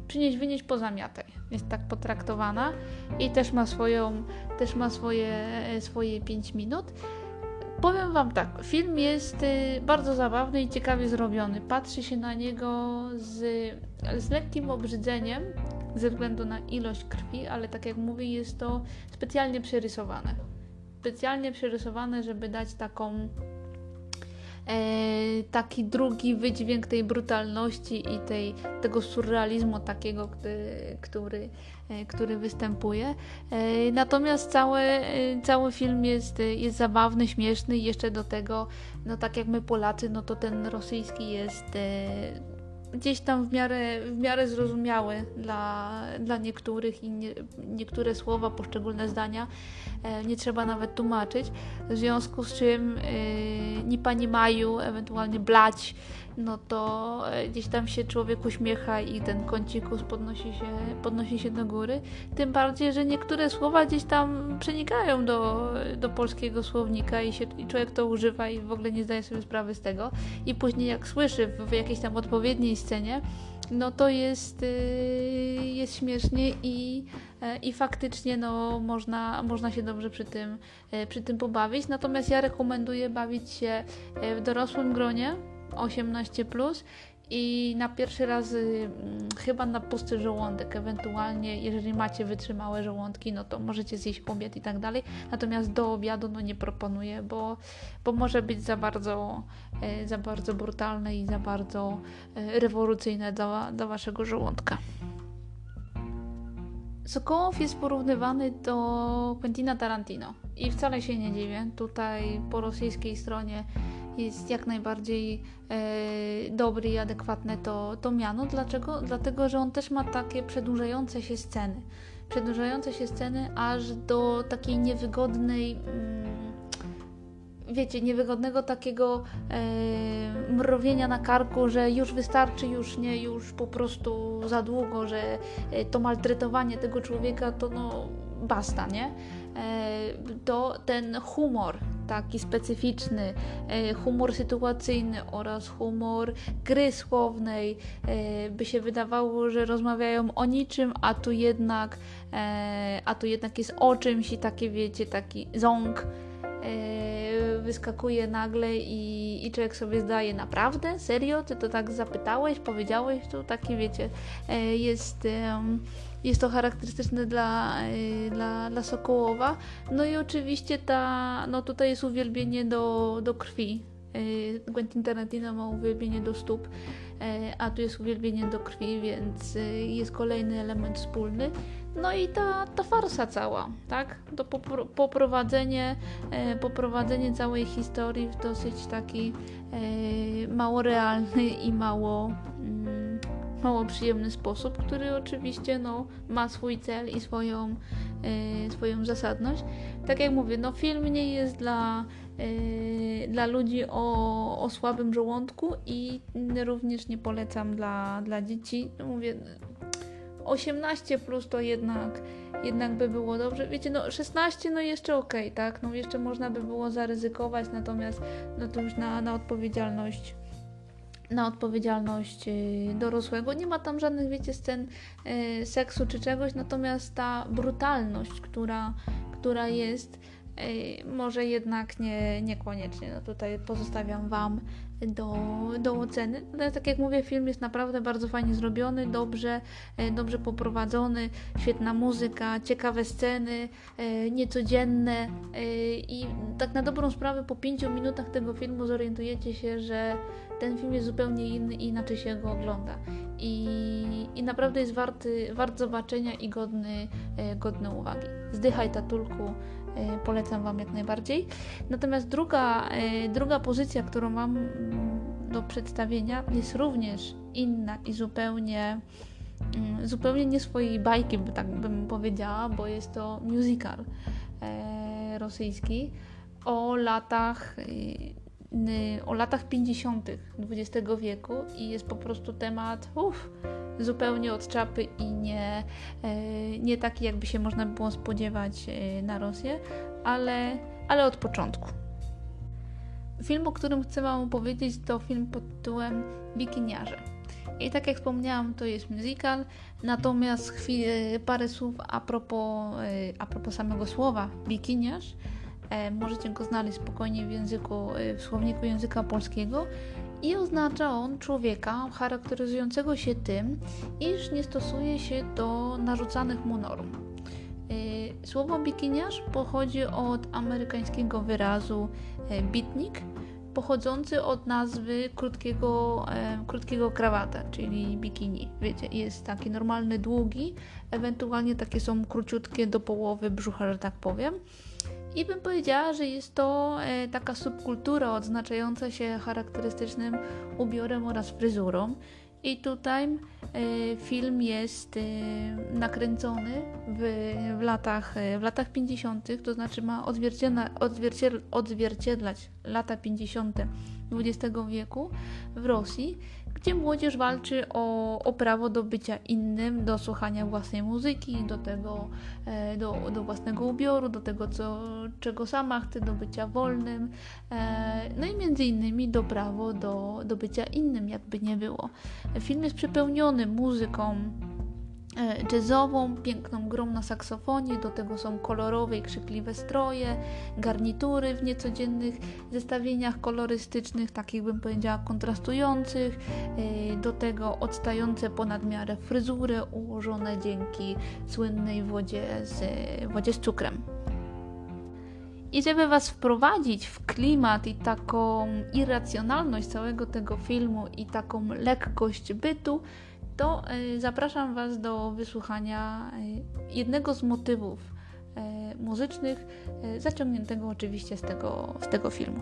przynieść, wynieść, pozamiataj. Jest tak potraktowana i też ma swoją, też ma swoje, swoje 5 minut. Powiem Wam tak, film jest y, bardzo zabawny i ciekawie zrobiony. Patrzy się na niego z, z lekkim obrzydzeniem ze względu na ilość krwi, ale tak jak mówię, jest to specjalnie przerysowane. Specjalnie przerysowane, żeby dać taką e, taki drugi wydźwięk tej brutalności i tej, tego surrealizmu takiego, który, który, który występuje. E, natomiast cały, e, cały film jest, jest zabawny, śmieszny i jeszcze do tego, no tak jak my Polacy, no to ten rosyjski jest e, gdzieś tam w miarę, w miarę zrozumiały dla, dla niektórych i nie, niektóre słowa, poszczególne zdania e, nie trzeba nawet tłumaczyć, w związku z czym e, ni pani maju, ewentualnie blać, no to e, gdzieś tam się człowiek uśmiecha i ten kącikus podnosi się, podnosi się do góry. Tym bardziej, że niektóre słowa gdzieś tam przenikają do, do polskiego słownika i, się, i człowiek to używa i w ogóle nie zdaje sobie sprawy z tego. I później jak słyszy w, w jakiejś tam odpowiedniej scenie, no to jest, yy, jest śmiesznie i, yy, i faktycznie no, można, można się dobrze przy tym, yy, przy tym pobawić. Natomiast ja rekomenduję bawić się w dorosłym gronie, 18 plus i na pierwszy raz y, chyba na pusty żołądek, ewentualnie jeżeli macie wytrzymałe żołądki, no to możecie zjeść obiad i tak dalej, natomiast do obiadu no nie proponuję, bo, bo może być za bardzo, y, za bardzo brutalne i za bardzo y, rewolucyjne dla, dla waszego żołądka. Sokołow jest porównywany do Quentina Tarantino i wcale się nie dziwię. Tutaj po rosyjskiej stronie jest jak najbardziej e, dobry i adekwatne to, to miano. Dlaczego? Dlatego, że on też ma takie przedłużające się sceny. Przedłużające się sceny aż do takiej niewygodnej. Mm, wiecie, niewygodnego takiego e, mrowienia na karku, że już wystarczy, już nie, już po prostu za długo, że e, to maltretowanie tego człowieka to no basta, nie? E, to ten humor taki specyficzny, e, humor sytuacyjny oraz humor gry słownej, by się wydawało, że rozmawiają o niczym, a tu jednak, a tu jednak jest o czymś i takie wiecie, taki ząg wyskakuje nagle i, i człowiek sobie zdaje, naprawdę? Serio? Ty to tak zapytałeś, powiedziałeś? To takie wiecie, jest jest to charakterystyczne dla, y, dla, dla Sokołowa. No i oczywiście ta, no tutaj jest uwielbienie do, do krwi. Y, Quentin Tarantino ma uwielbienie do stóp, y, a tu jest uwielbienie do krwi, więc jest kolejny element wspólny. No i ta, ta farsa cała, tak? To poprowadzenie, poprowadzenie całej historii w dosyć taki mało realny i mało mało przyjemny sposób, który oczywiście no, ma swój cel i swoją, y, swoją zasadność. Tak jak mówię, no, film nie jest dla, y, dla ludzi o, o słabym żołądku i również nie polecam dla, dla dzieci. No, mówię, 18 plus to jednak, jednak by było dobrze. Wiecie, no 16 no jeszcze ok, tak? No jeszcze można by było zaryzykować, natomiast no to już na, na odpowiedzialność na odpowiedzialność y, dorosłego. Nie ma tam żadnych, wiecie, scen y, seksu czy czegoś, natomiast ta brutalność, która, która jest, może jednak nie, niekoniecznie. No tutaj pozostawiam Wam do, do oceny. Ale tak jak mówię, film jest naprawdę bardzo fajnie zrobiony, dobrze, dobrze poprowadzony, świetna muzyka, ciekawe sceny, niecodzienne i tak na dobrą sprawę po pięciu minutach tego filmu zorientujecie się, że ten film jest zupełnie inny i inaczej się go ogląda. I, i naprawdę jest warty, wart zobaczenia i godny, e, godny uwagi. Zdychaj tatulku, e, polecam Wam jak najbardziej. Natomiast druga, e, druga pozycja, którą mam mm, do przedstawienia jest również inna i zupełnie mm, zupełnie nie swojej bajki, tak bym powiedziała, bo jest to musical rosyjski o latach o latach 50. XX wieku i jest po prostu temat zupełnie od czapy i nie, e, nie taki, jakby się można było spodziewać e, na Rosję, ale, ale od początku. Film, o którym chcę Wam opowiedzieć, to film pod tytułem Bikiniarze. I tak jak wspomniałam, to jest musical, natomiast chwilę, parę słów a propos, e, a propos samego słowa bikiniarz. E, możecie go znaleźć spokojnie w języku, e, w słowniku języka polskiego i oznacza on człowieka charakteryzującego się tym, iż nie stosuje się do narzucanych mu norm. E, słowo bikiniarz pochodzi od amerykańskiego wyrazu bitnik, pochodzący od nazwy krótkiego, krótkiego krawata, czyli bikini. Wiecie, jest taki normalny, długi, ewentualnie takie są króciutkie do połowy brzucha, że tak powiem. I bym powiedziała, że jest to e, taka subkultura odznaczająca się charakterystycznym ubiorem oraz fryzurą. I tutaj e, film jest e, nakręcony w, w, latach, w latach 50., to znaczy ma odzwierciedlać lata 50. XX wieku w Rosji gdzie młodzież walczy o, o prawo do bycia innym, do słuchania własnej muzyki, do tego, e, do, do własnego ubioru, do tego, co, czego sama chce, do bycia wolnym, e, no i między innymi do prawo do, do bycia innym, jakby nie było. Film jest przepełniony muzyką, jazzową, piękną grą na saksofonie, do tego są kolorowe i krzykliwe stroje, garnitury w niecodziennych zestawieniach kolorystycznych, takich bym powiedziała kontrastujących, e, do tego odstające ponad miarę fryzury ułożone dzięki słynnej wodzie z, wodzie z cukrem. I żeby Was wprowadzić w klimat i taką irracjonalność całego tego filmu i taką lekkość bytu, to e, zapraszam Was do wysłuchania e, jednego z motywów e, muzycznych, zaciągniętego oczywiście z tego, z tego filmu.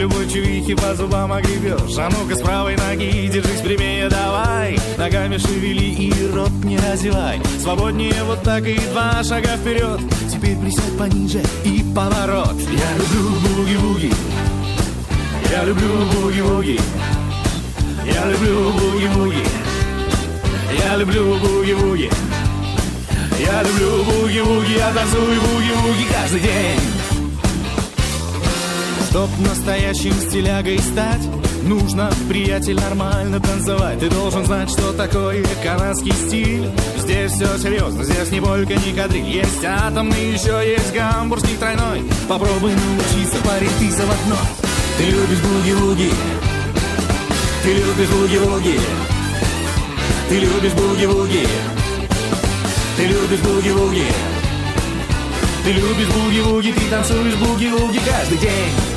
Любой чувихи по зубам огребешь. А ну-ка с правой ноги держись прямее давай. Ногами шевели и рот не разевай. Свободнее вот так и два шага вперед. Теперь присядь пониже и поворот. Я люблю буги-буги Я люблю буги-буги Я люблю буги-буги Я люблю буги-буги я люблю буги-буги, я танцую буги-буги каждый день Чтоб настоящим стилягой стать Нужно, приятель, нормально танцевать. Ты должен знать, что такое канадский стиль. Здесь все серьезно, здесь не полька, не кадриль. Есть атомный, еще есть гамбургский тройной. Попробуй научиться, парень, ты заводной Ты любишь буги-буги Ты любишь буги-буги Ты любишь буги-буги ты любишь буги-вуги. Ты любишь буги-вуги Ты танцуешь буги-вуги каждый день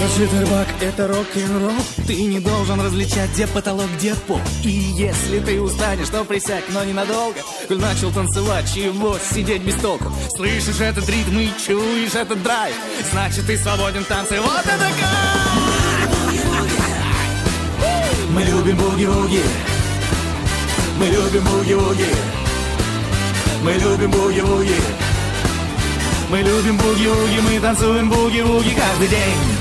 Это читербак, это рок-н-ролл. Ты не должен различать, где потолок, где пол. И если ты устанешь, то присядь, но ненадолго. Коль начал танцевать, чего сидеть без толку? Слышишь этот ритм и чуешь этот драйв. Значит, ты свободен в вот это кайф! Мы любим буги-вуги. Мы любим буги-вуги. Мы любим буги-вуги. Мы любим буги-вуги, мы танцуем буги-вуги каждый день.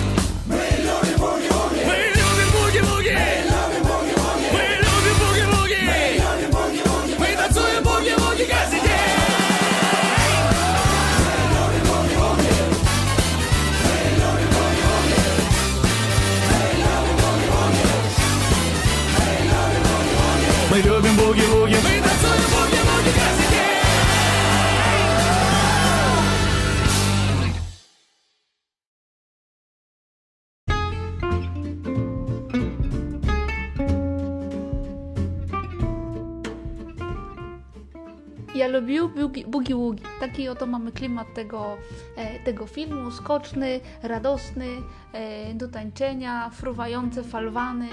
Ja lubię bugi- boogie-woogie. Taki oto mamy klimat tego, e, tego filmu. Skoczny, radosny, e, do tańczenia, fruwające falwany,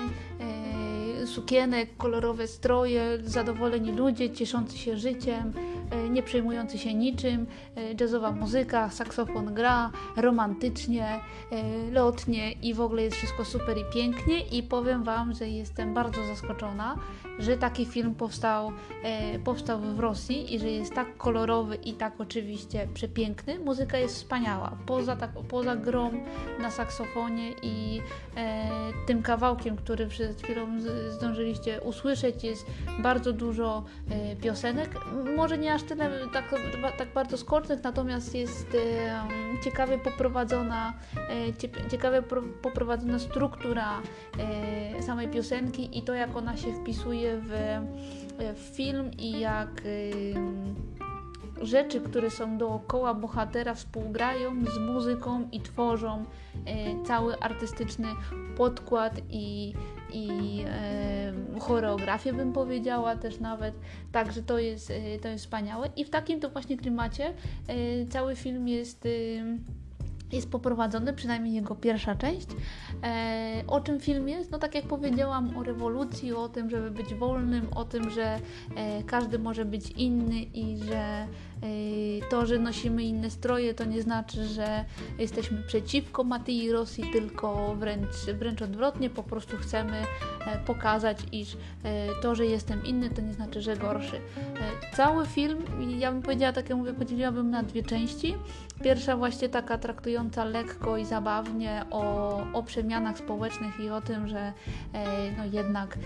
e, sukienek, kolorowe stroje, zadowoleni ludzie, cieszący się życiem, nie przejmujący się niczym, e, jazzowa muzyka, saksofon gra, romantycznie, e, lotnie i w ogóle jest wszystko super i pięknie i powiem Wam, że jestem bardzo zaskoczona, że taki film powstał, e, powstał w Rosji i że jest tak kolorowy i tak oczywiście przepiękny. Muzyka jest wspaniała. Poza, tak, poza grą na saksofonie i e, tym kawałkiem, który przed chwilą zdążyliście usłyszeć, jest bardzo dużo e, piosenek. Może nie aż tyle tak, tak bardzo skocznych, natomiast jest e, ciekawie poprowadzona, e, cie- ciekawie pro, poprowadzona struktura e, samej piosenki i to, jak ona się wpisuje w, w film i jak rzeczy, które są dookoła bohatera współgrają z muzyką i tworzą e, cały artystyczny podkład i, i e, choreografię bym powiedziała też nawet, także to jest, e, to jest wspaniałe. I w takim to właśnie klimacie e, cały film jest y, jest poprowadzony, przynajmniej jego pierwsza część. E, o czym film jest? No tak jak powiedziałam, o rewolucji, o tym, żeby być wolnym, o tym, że e, każdy może być inny i że to, że nosimy inne stroje, to nie znaczy, że jesteśmy przeciwko Matyi Rosji, tylko wręcz, wręcz odwrotnie, po prostu chcemy e, pokazać, iż e, to, że jestem inny, to nie znaczy, że gorszy. E, cały film, ja bym powiedziała, tak jak mówię, podzieliłabym na dwie części. Pierwsza właśnie taka traktująca lekko i zabawnie o, o przemianach społecznych i o tym, że no jednak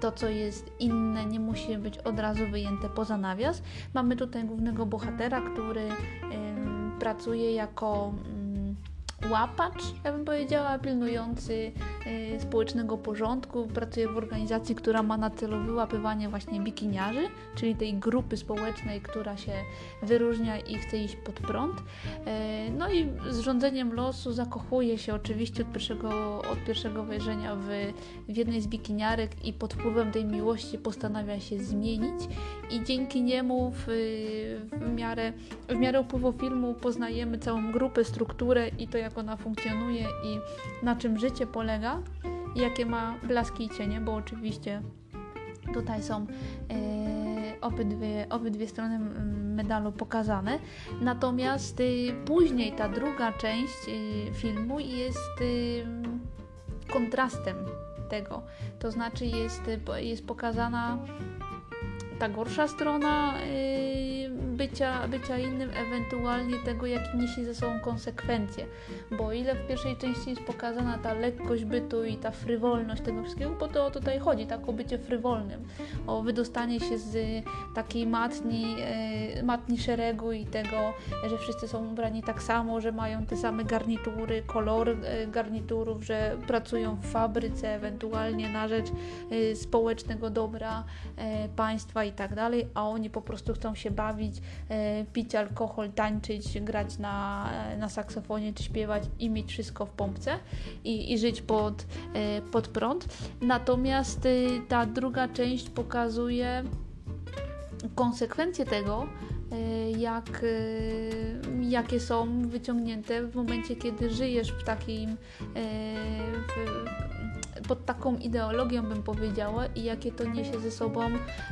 to, co jest inne, nie musi być od razu wyjęte poza nawias. Mamy tutaj głównego bohatera, który pracuje jako mm, łapacz, ja bym powiedziała, pilnujący y, społecznego porządku. Pracuje w organizacji, która ma na celu wyłapywanie właśnie bikiniarzy, czyli tej grupy społecznej, która się wyróżnia i chce iść pod prąd. Y, no i z rządzeniem losu zakochuje się oczywiście od pierwszego, od pierwszego wejrzenia w, w jednej z bikiniarek i pod wpływem tej miłości postanawia się zmienić i dzięki niemu w, w, miarę, w miarę upływu filmu poznajemy całą grupę, strukturę i to jak ona funkcjonuje i na czym życie polega i jakie ma blaski i cienie, bo oczywiście tutaj są e, obydwie, obydwie strony medalu pokazane. Natomiast y, później ta druga część y, filmu jest y, kontrastem tego. To znaczy jest, jest pokazana ta gorsza strona bycia, bycia innym, ewentualnie tego, jakie niesie ze sobą konsekwencje. Bo ile w pierwszej części jest pokazana ta lekkość bytu i ta frywolność tego wszystkiego, bo to o tutaj chodzi, tak o bycie frywolnym, o wydostanie się z takiej matni, yy, matni szeregu i tego, że wszyscy są ubrani tak samo, że mają te same garnitury, kolory yy, garniturów, że pracują w fabryce, ewentualnie na rzecz społecznego dobra państwa i tak dalej, a oni po prostu chcą się bawić, pić alkohol, tańczyć, grać na, e, na saksofonie czy śpiewać i mieć wszystko w pompce i, i żyć pod, e, pod prąd. Natomiast ta druga część pokazuje konsekwencje tego, jak, jakie są wyciągnięte w momencie, kiedy żyjesz w takim w, pod taką ideologią bym powiedziała i jakie to niesie ze sobą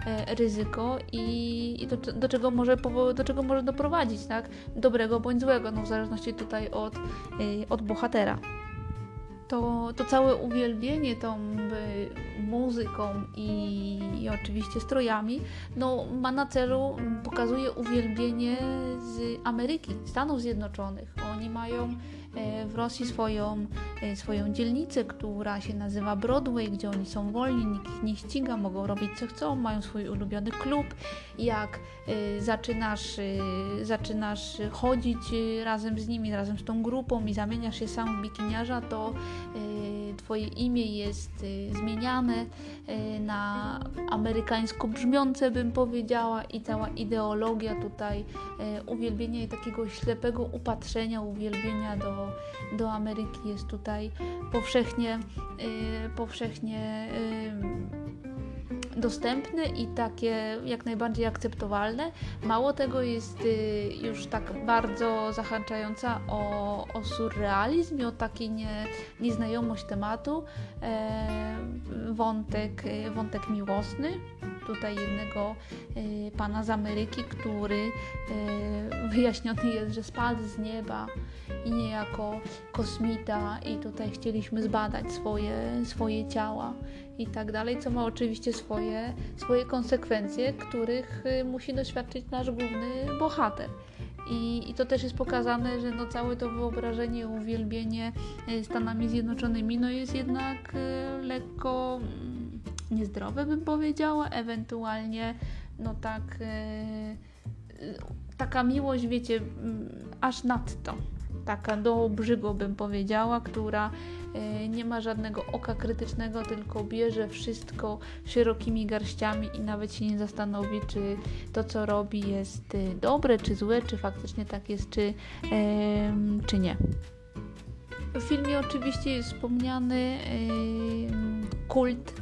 e, ryzyko i, i do, do, czego może, do czego może doprowadzić, tak? Dobrego bądź złego, no w zależności tutaj od, e, od bohatera. To, to całe uwielbienie tą muzyką i, i, oczywiście strojami no, ma na celu, pokazuje uwielbienie z Ameryki, Stanów Zjednoczonych. Oni mają w Rosji swoją, e, swoją dzielnicę, która się nazywa Broadway, gdzie oni są wolni, nikt ich nie ściga, mogą robić co chcą, mają swój ulubiony klub. Jak e, zaczynasz, zaczynasz chodzić razem z nimi, razem z tą grupą i zamieniasz się sam w bikiniarza, to Twoje imię jest zmieniane na amerykańsko brzmiące, bym powiedziała, i cała ideologia tutaj uwielbienia i takiego ślepego upatrzenia, uwielbienia do do, Ameryki jest tutaj powszechnie, y, powszechnie y, dostępne i takie jak najbardziej akceptowalne. Mało tego jest y, już tak bardzo zahaczająca o, o surrealizm i o taki nie, nieznajomość tematu. E, wątek, wątek miłosny, tutaj jednego y, pana z Ameryki, który y, wyjaśniony jest, że spadł z nieba i niejako kosmita i tutaj chcieliśmy zbadać swoje, swoje ciała i tak dalej, co ma oczywiście swoje, swoje konsekwencje, których y, musi doświadczyć nasz główny bohater. I, I, to też jest pokazane, że no całe to wyobrażenie, uwielbienie Stanami Zjednoczonymi no jest jednak lekko mm, niezdrowe, bym powiedziała, ewentualnie no tak taka miłość, wiecie, yy, aż nadto, taka do obrzygu bym powiedziała, która nie ma żadnego oka krytycznego, tylko bierze wszystko szerokimi garściami i nawet się nie zastanowi, czy to, co robi jest y, dobre, czy złe, czy faktycznie tak jest, czy, czy nie. W filmie oczywiście jest wspomniany kult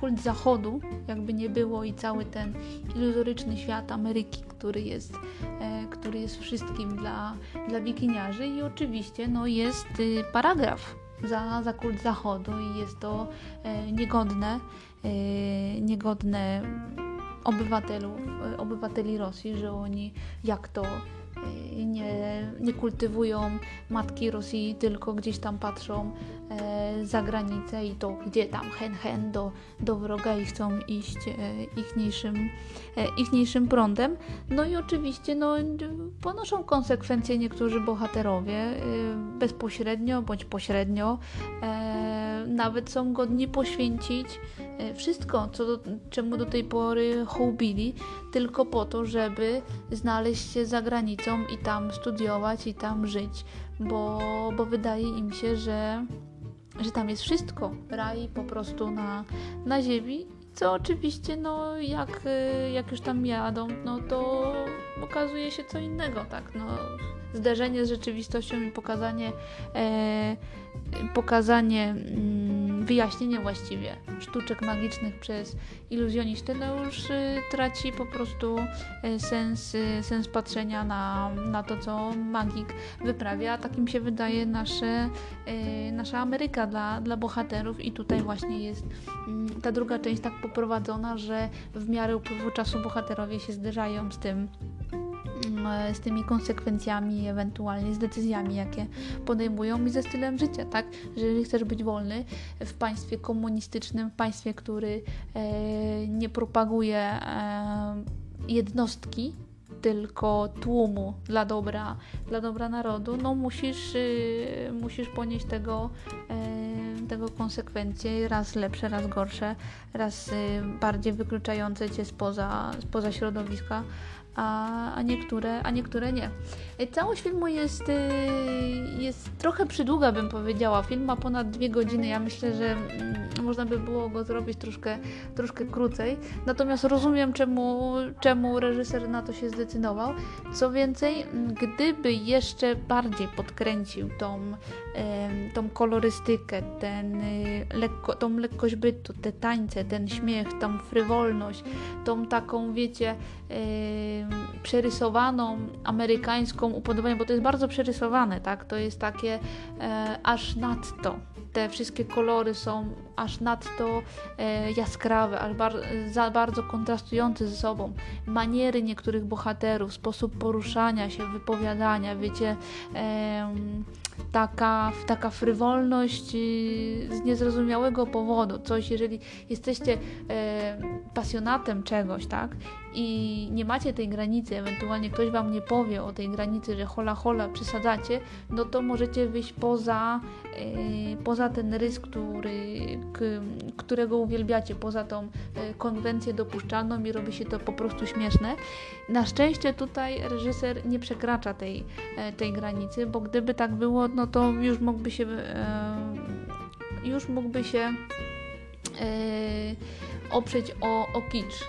kult zachodu, jakby nie było, i cały ten iluzoryczny świat Ameryki, który jest, e, który jest wszystkim dla, dla bikiniarzy. I oczywiście no, jest y, paragraf za, za kult zachodu, i jest to e, niegodne, e, niegodne obywatelów, obywateli Rosji, że oni jak to nie, nie kultywują matki Rosji, tylko gdzieś tam patrzą e, za granicę i to gdzie tam hen hen do, do wroga i chcą iść e, ichniejszym, e, ichniejszym prądem. No i oczywiście no, ponoszą konsekwencje niektórzy bohaterowie e, bezpośrednio bądź pośrednio. E, nawet są godni poświęcić wszystko, co do, czemu do tej pory hołbili, tylko po to, żeby znaleźć się za granicą i tam studiować i tam żyć, bo, bo wydaje im się, że, że tam jest wszystko. Raj po prostu na, na ziemi co oczywiście, no jak, y, jak już tam jadą, no to okazuje się co innego, tak, no zderzenie z rzeczywistością i pokazanie e, pokazanie mm, wyjaśnienie właściwie sztuczek magicznych przez iluzjonistę, no już y, traci po prostu y, sens, y, sens patrzenia na, na to, co magik wyprawia. Takim się wydaje nasze, y, nasza Ameryka dla, dla bohaterów i tutaj właśnie jest y, ta druga część tak poprowadzona, że w miarę upływu czasu bohaterowie się zderzają z tym E, z tymi konsekwencjami, ewentualnie z decyzjami, jakie podejmują i ze stylem życia, tak? Że jeżeli chcesz być wolny w państwie komunistycznym, w państwie, który e, nie propaguje e, jednostki, tylko tłumu dla dobra, dla dobra narodu, no musisz, y, musisz ponieść tego, tego konsekwencje, raz lepsze, raz gorsze, raz y, bardziej wykluczające cię spoza, spoza środowiska a, a, niektóre, a niektóre nie. E, całość filmu jest, e, jest trochę przydługa, bym powiedziała. Film ma ponad dwie godziny. Ja myślę, że mm, można by było go zrobić troszkę, troszkę krócej. Natomiast rozumiem, czemu, czemu reżyser na to się zdecydował. Co więcej, gdyby jeszcze bardziej podkręcił tą, tą kolorystykę, ten, y, lekko, tą lekkość bytu, te tańce, ten śmiech, tą frywolność, tą taką, wiecie, przerysowaną amerykańską upodobanie, bo to jest bardzo przerysowane, tak? To jest takie e, aż nadto. Te wszystkie kolory są aż nadto e, jaskrawe, aż bar za bardzo kontrastujące ze sobą. Maniery niektórych bohaterów, sposób poruszania się, wypowiadania, wiecie, e, taka, taka frywolność y, z niezrozumiałego powodu. Coś, jeżeli jesteście e, pasjonatem czegoś, tak, i nie macie tej granicy, ewentualnie ktoś wam nie powie o tej granicy, że hola hola przesadzacie, no to możecie wyjść poza, e, poza ten rys, który, k, którego uwielbiacie, poza tą e, konwencję dopuszczalną i robi się to po prostu śmieszne. Na szczęście tutaj reżyser nie przekracza tej, e, tej granicy, bo gdyby tak było, no to już mógłby się już mógłby się oprzeć o, o kicz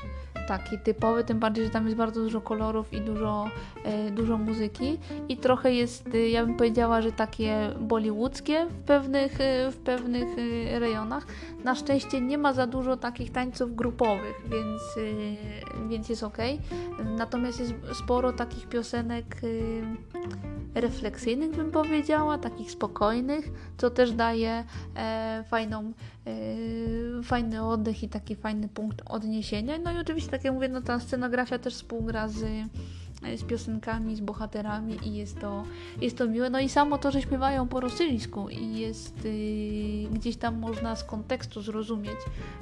taki typowy, tym bardziej, że tam jest bardzo dużo kolorów i dużo, e, dużo muzyki i trochę jest, e, ja bym powiedziała, że takie bollywoodzkie w pewnych, e, w pewnych rejonach. Na szczęście nie ma za dużo takich tańców grupowych, więc, więc jest ok. Natomiast jest sporo takich piosenek refleksyjnych, bym powiedziała, takich spokojnych, co też daje fajną, fajny oddech i taki fajny punkt odniesienia. No i oczywiście tak jak mówię, no ta scenografia też współgra z, z piosenkami, z bohaterami i jest to, jest to miłe. No i samo to, że śpiewają po rosyjsku i jest yy, gdzieś tam można z kontekstu zrozumieć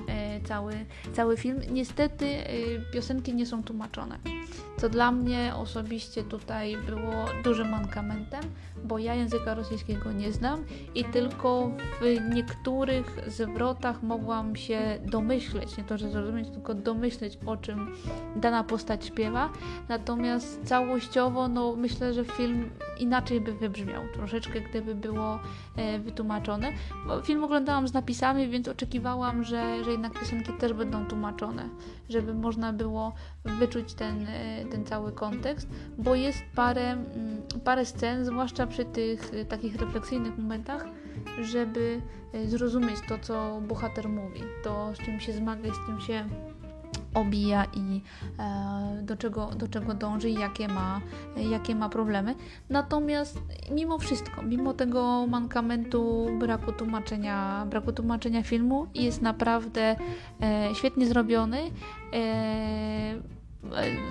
yy, cały, cały film. Niestety yy, piosenki nie są tłumaczone, co dla mnie osobiście tutaj było dużym mankamentem, bo ja języka rosyjskiego nie znam i tylko w niektórych zwrotach mogłam się domyśleć, nie to, że zrozumieć, tylko domyśleć o czym dana postać śpiewa. Natomiast całościowo, no myślę, że film inaczej by wybrzmiał troszeczkę, gdyby było e, wytłumaczone. Bo film oglądałam z napisami, więc oczekiwałam, że, że jednak piosenki też będą tłumaczone, żeby można było wyczuć ten, e, ten cały kontekst, bo jest parę, mm, parę scen, zwłaszcza przy tych e, takich refleksyjnych momentach, żeby e, zrozumieć to, co bohater mówi, to z czym się zmaga i z czym się obija i e, do, czego, do czego dąży i jakie ma, jakie ma problemy. Natomiast mimo wszystko, mimo tego mankamentu braku tłumaczenia, braku tłumaczenia filmu jest naprawdę e, świetnie zrobiony. E,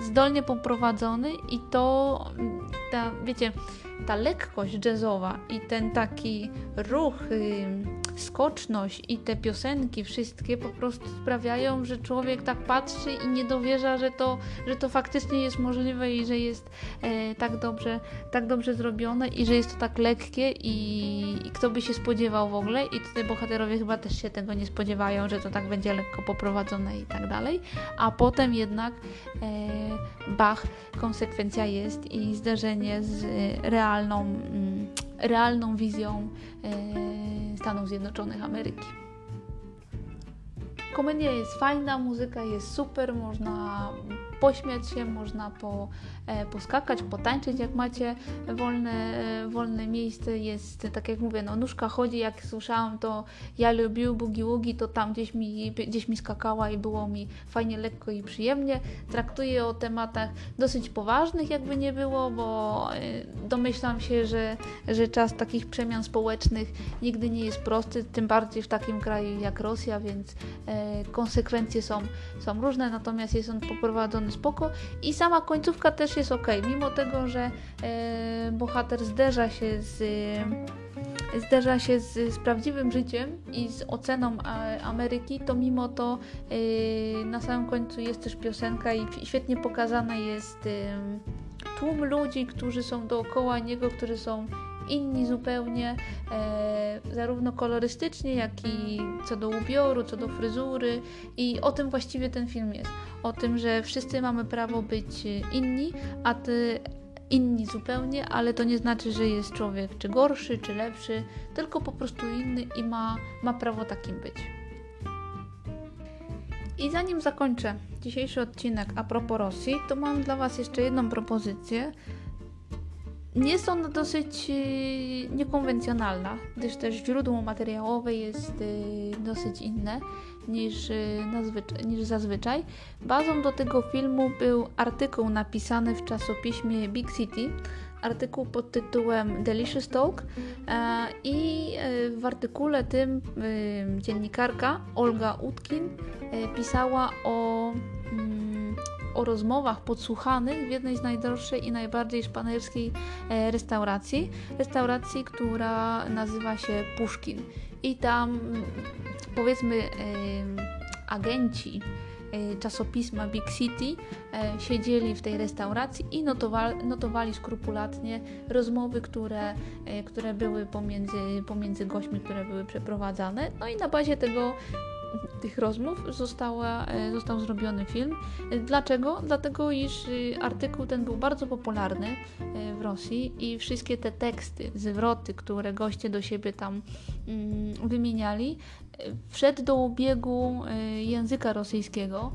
zdolnie poprowadzony i to ta, wiecie, ta lekkość jazzowa i ten taki ruch skoczność i te piosenki wszystkie po prostu sprawiają, że człowiek tak patrzy i nie dowierza, że to, że to faktycznie jest możliwe i że jest e, tak, dobrze, tak dobrze zrobione i że jest to tak lekkie i, i kto by się spodziewał w ogóle? I tutaj bohaterowie chyba też się tego nie spodziewają, że to tak będzie lekko poprowadzone i tak dalej, a potem jednak e, Bach, konsekwencja jest i zderzenie z realną, mm, realną wizją e, Stanów Zjednoczonych Ameryki. Komedia jest fajna, muzyka jest super, można pośmiać się, można po, poskakać, potańczyć, jak macie wolne, e, wolne miejsce. Jest, tak jak mówię, no nóżka chodzi, jak słyszałam to ja lubię bugi ługi, to tam gdzieś mi, gdzieś mi skakała i było mi fajnie, lekko i przyjemnie. Traktuję o tematach dosyć poważnych, jakby nie było, bo e, domyślam się, że, że czas takich przemian społecznych nigdy nie jest prosty, tym bardziej w takim kraju jak Rosja, więc e, konsekwencje są, są różne, natomiast jest on poprowadzony spoko i sama końcówka też jest ok, mimo tego, że e, bohater zderza się z zderza się z, z, prawdziwym życiem i z oceną Ameryki, to mimo to e, na samym końcu jest też piosenka i świetnie pokazana jest e, tłum ludzi, którzy są dookoła niego, którzy są inni zupełnie, e, zarówno kolorystycznie, jak i co do ubioru, co do fryzury. I o tym właściwie ten film jest. O tym, że wszyscy mamy prawo być inni, a ty inni zupełnie, ale to nie znaczy, że jest człowiek czy gorszy, czy lepszy, tylko po prostu inny i ma, ma prawo takim być. I zanim zakończę dzisiejszy odcinek a propos Rosji, to mam dla Was jeszcze jedną propozycję, jest ona dosyć y, niekonwencjonalna, gdyż też źródło materiałowe jest y, dosyć inne niż, y, niż zazwyczaj. Bazą do tego filmu był artykuł napisany w czasopiśmie Big City, artykuł pod tytułem Delicious Talk e, i w artykule tym dziennikarka Olga Utkin pisała o mm, o rozmowach podsłuchanych w jednej z najdroższej i najbardziej szpanerskiej e, restauracji. Restauracji, która nazywa się Puszkin. I tam powiedzmy agenci e, czasopisma Big City e, siedzieli w tej restauracji i notowali, notowali skrupulatnie rozmowy, które, które były pomiędzy, pomiędzy gośćmi, które były przeprowadzane. No i na bazie tego tych rozmów została, e, został zrobiony film. Dlaczego? Dlatego, iż y, artykuł ten był bardzo popularny e, w Rosji i wszystkie te teksty, zwroty, które goście do siebie tam mm, wymieniali, wszedł do obiegu e, języka rosyjskiego.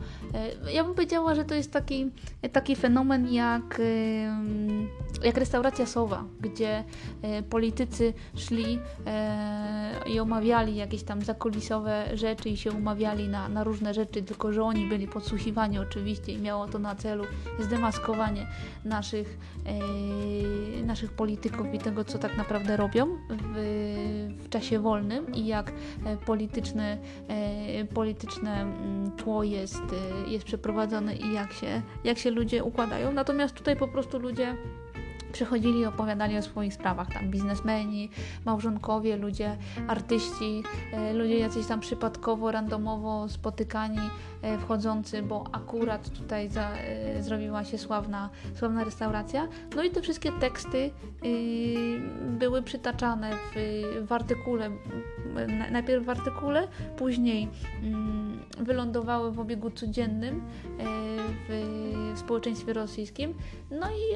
E, ja bym powiedziała, że to jest taki, taki fenomen jak, e, jak restauracja Sowa, gdzie politycy szli i omawiali jakieś tam zakulisowe rzeczy i się umawiali na, na różne rzeczy, tylko że oni byli podsłuchiwani oczywiście i miało to na celu zdemaskowanie naszych, naszych polityków i tego, co tak naprawdę robią w, w czasie wolnym i jak politycy polityczne, e, polityczne mm, tło jest, e, jest przeprowadzone i jak się, jak się ludzie układają. Natomiast tutaj po prostu ludzie przychodzili i opowiadali o swoich sprawach, tam biznesmeni, małżonkowie, ludzie, artyści, e, ludzie jacyś tam przypadkowo, randomowo spotykani, e, wchodzący, bo akurat tutaj za, e, zrobiła się sławna, sławna restauracja. No i te wszystkie teksty były przytaczane w, w artykule, najpierw w artykule, później mm, wylądowały w obiegu codziennym w, w społeczeństwie rosyjskim. No i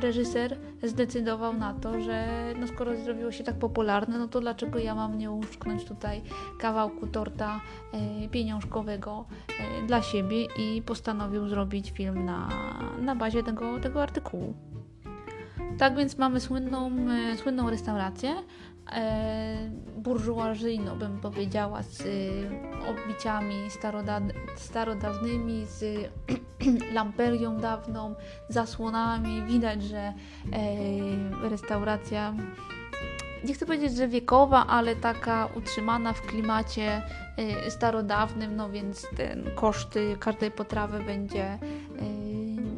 reżyser reżyser zdecydował na to, że no skoro zrobiło się tak popularne, no to dlaczego ja mam nie uszknąć tutaj kawałku torta e, pieniążkowego e, dla siebie i postanowił zrobić film na, na bazie tego, tego artykułu. Tak więc mamy słynną, e, słynną restaurację, burżuazyjną, bym powiedziała, z odbiciami staroda starodawnymi, z lamperią dawną, zasłonami. Widać, że e, restauracja nie chcę powiedzieć, że wiekowa, ale taka utrzymana w klimacie e, starodawnym, no więc ten koszty każdej potrawy będzie e,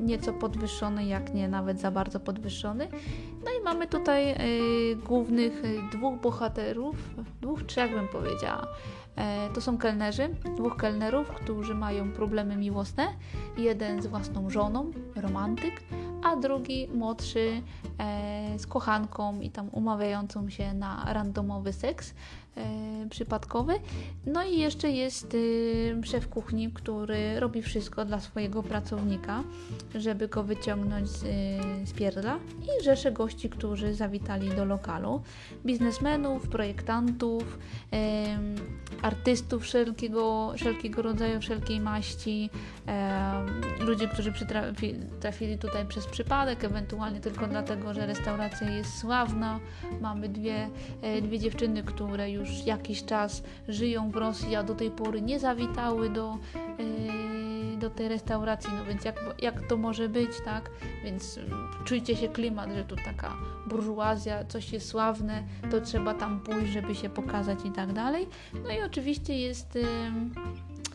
nieco podwyższony, jak nie nawet za bardzo podwyższony. No i mamy tutaj y, głównych y, dwóch bohaterów, dwóch, trzech bym powiedziała. E, to są kelnerzy, dwóch kelnerów, którzy mają problemy miłosne. Jeden z własną żoną, romantyk, a drugi młodszy e, z kochanką i tam umawiającą się na randomowy seks e, przypadkowy. No i jeszcze jest y, szef kuchni, który robi wszystko dla swojego pracownika, żeby go wyciągnąć z, y, z pierdla i rzesze gości, którzy zawitali do lokalu. Biznesmenów, projektantów, artystów wszelkiego, wszelkiego rodzaju, wszelkiej maści, ludzi, którzy trafili tutaj przez przypadek, ewentualnie tylko dlatego, że restauracja jest sławna. Mamy dwie, e, dwie dziewczyny, które już jakiś czas żyją w Rosji, a do tej pory nie zawitały do, e, do tej restauracji, no więc jak, jak to może być, tak? Więc mm, czujcie się klimat, że tu taka burżuazja, coś jest sławne, to trzeba tam pójść, żeby się pokazać i tak dalej. No i oczywiście jest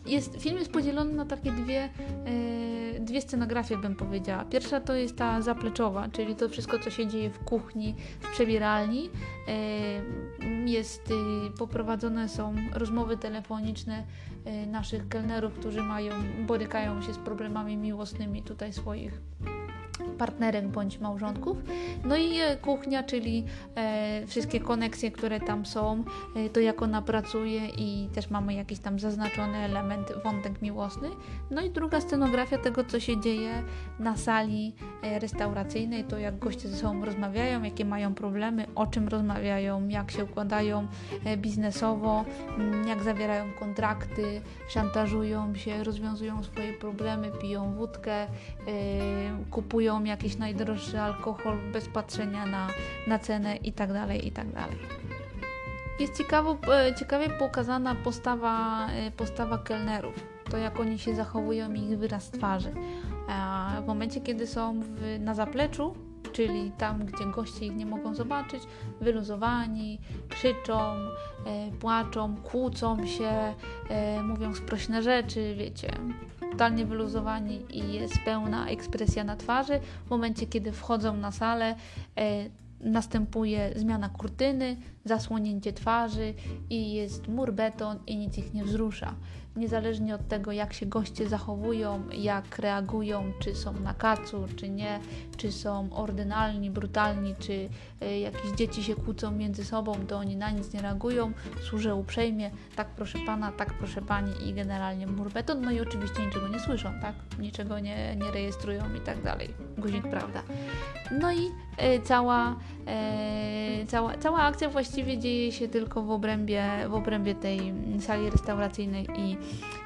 jest, film jest podzielony na takie dwie, e, dwie scenografie, bym powiedziała. Pierwsza to jest ta zapleczowa, czyli to wszystko, co się dzieje w kuchni, w przebieralni. E, jest, e, poprowadzone są rozmowy telefoniczne e, naszych kelnerów, którzy mają, borykają się z problemami miłosnymi tutaj swoich partnerek bądź małżonków. No i e, kuchnia, czyli e, wszystkie koneksje, które tam są, e, to jak ona pracuje i też mamy jakiś tam zaznaczony element, wątek miłosny. No i druga scenografia tego, co się dzieje na sali e, restauracyjnej, to jak goście ze sobą rozmawiają, jakie mają problemy, o czym rozmawiają, jak się układają e, biznesowo, mm, jak zawierają kontrakty, szantażują się, rozwiązują swoje problemy, piją wódkę, e, kupują jakiś najdroższy alkohol bez patrzenia na, na cenę i tak dalej, i tak. Jest ciekawo, e, ciekawie pokazana postawa, e, postawa kelnerów, to jak oni się zachowują i ich wyraz twarzy. W momencie, kiedy są w, na zapleczu, czyli tam, gdzie goście ich nie mogą zobaczyć, wyluzowani, krzyczą, e, płaczą, kłócą się, mówią sprośne rzeczy, wiecie, totalnie wyluzowani i jest pełna ekspresja na twarzy. W momencie, kiedy wchodzą na salę, e, następuje zmiana kurtyny, zasłonięcie twarzy i jest mur beton i nic ich nie wzrusza. Niezależnie od tego, jak się goście zachowują, jak reagują, czy są na kacu, czy nie, czy są ordynalni, brutalni, czy y, jakieś dzieci się kłócą między sobą, to oni na nic nie reagują, służę uprzejmie, tak proszę pana, tak proszę pani. I generalnie mur beton, no i oczywiście niczego nie słyszą, tak, niczego nie, nie rejestrują i tak dalej, guzik prawda. No i y, cała, y, cała, cała akcja właściwie dzieje się tylko w obrębie, w obrębie tej sali restauracyjnej i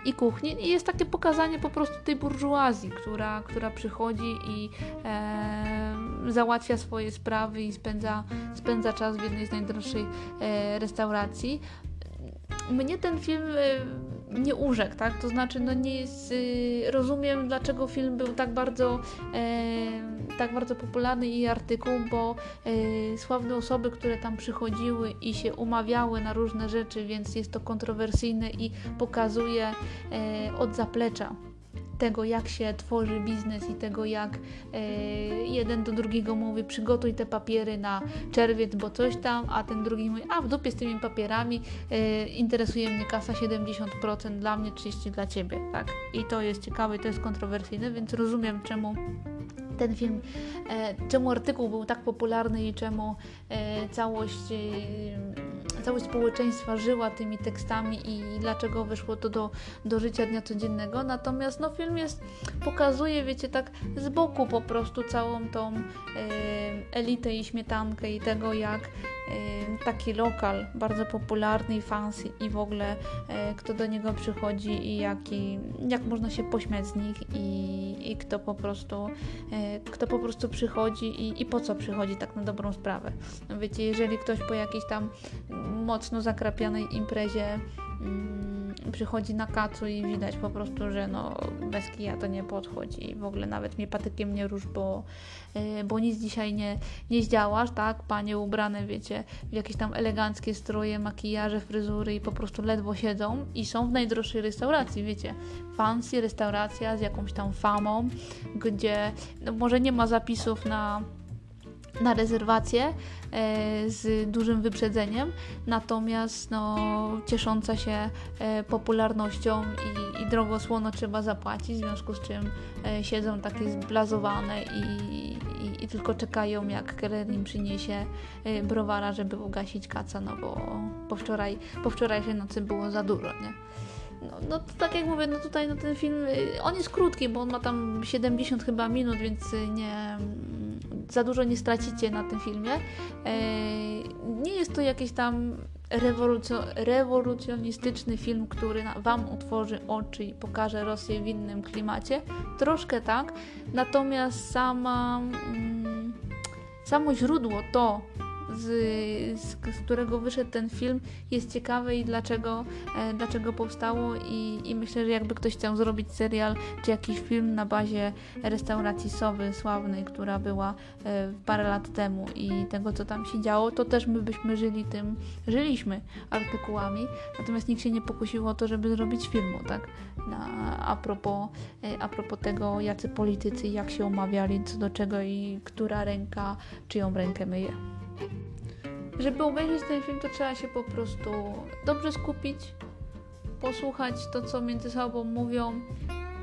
i kuchni. I jest takie pokazanie po prostu tej burżuazji, która, która przychodzi i e, załatwia swoje sprawy i spędza, spędza czas w jednej z najdroższych e, restauracji. Mnie ten film e, nie urzekł, tak? To znaczy, no nie jest. E, rozumiem, dlaczego film był tak bardzo e, tak bardzo popularny i artykuł, bo y, sławne osoby, które tam przychodziły i się umawiały na różne rzeczy, więc jest to kontrowersyjne i pokazuje y, od zaplecza tego, jak się tworzy biznes i tego, jak e, jeden do drugiego mówi, przygotuj te papiery na czerwiec, bo coś tam, a ten drugi mówi, a w dupie z tymi papierami, e, interesuje mnie kasa 70% dla mnie, 30% dla ciebie, tak? I to jest ciekawe, to jest kontrowersyjne, więc rozumiem, czemu ten film, e, czemu artykuł był tak popularny i czemu e, całość, e, całość społeczeństwa żyła tymi tekstami i dlaczego wyszło to do, do życia dnia codziennego. Natomiast no, film jest, pokazuje, wiecie, tak z boku po prostu całą tą elitę i śmietankę i tego, jak taki lokal bardzo popularny i fancy i w ogóle kto do niego przychodzi i jaki, jak można się pośmiać z nich i, i kto po prostu kto po prostu przychodzi i, i po co przychodzi tak na dobrą sprawę. Wiecie, jeżeli ktoś po jakiejś tam mocno zakrapianej imprezie przychodzi na kacu i widać po prostu, że no bez kija to nie podchodzi i w ogóle nawet mnie patykiem nie rusz, bo, yy, bo nic dzisiaj nie, nie zdziałasz, tak? Panie ubrane, wiecie, w jakieś tam eleganckie stroje, makijaże, fryzury i po prostu ledwo siedzą i są w najdroższej restauracji, wiecie, fancy restauracja z jakąś tam famą, gdzie no, może nie ma zapisów na na rezerwację e, z dużym wyprzedzeniem, natomiast no, ciesząca się e, popularnością i, i drogo słono trzeba zapłacić, w związku z czym e, siedzą takie zblazowane i, i, i tylko czekają jak Keller im przyniesie browara, żeby ugasić kaca, no bo po, wczoraj, po wczorajszej nocy było za dużo, nie? No, no tak jak mówię, no tutaj no ten film, on jest krótki, bo on ma tam 70 chyba minut, więc nie, za dużo nie stracicie na tym filmie. E, nie jest to jakiś tam rewolucjonistyczny film, który Wam utworzy oczy i pokaże Rosję w innym klimacie. Troszkę tak, natomiast sama, mm, samo źródło, to z, z, z, którego wyszedł ten film, jest ciekawe i dlaczego, e, dlaczego powstało. I, I, myślę, że jakby ktoś chciał zrobić serial czy jakiś film na bazie restauracji Sowy sławnej, która była e, parę lat temu i tego, co tam się działo, to też my byśmy żyli tym, żyliśmy artykułami. Natomiast nikt się nie pokusił o to, żeby zrobić filmu, tak? Na, a, propos, e, a propos tego, jacy politycy, jak się umawiali, co do czego i która ręka czyją rękę myje. Żeby obejrzeć ten film, to trzeba się po prostu dobrze skupić, posłuchać to, co między sobą mówią.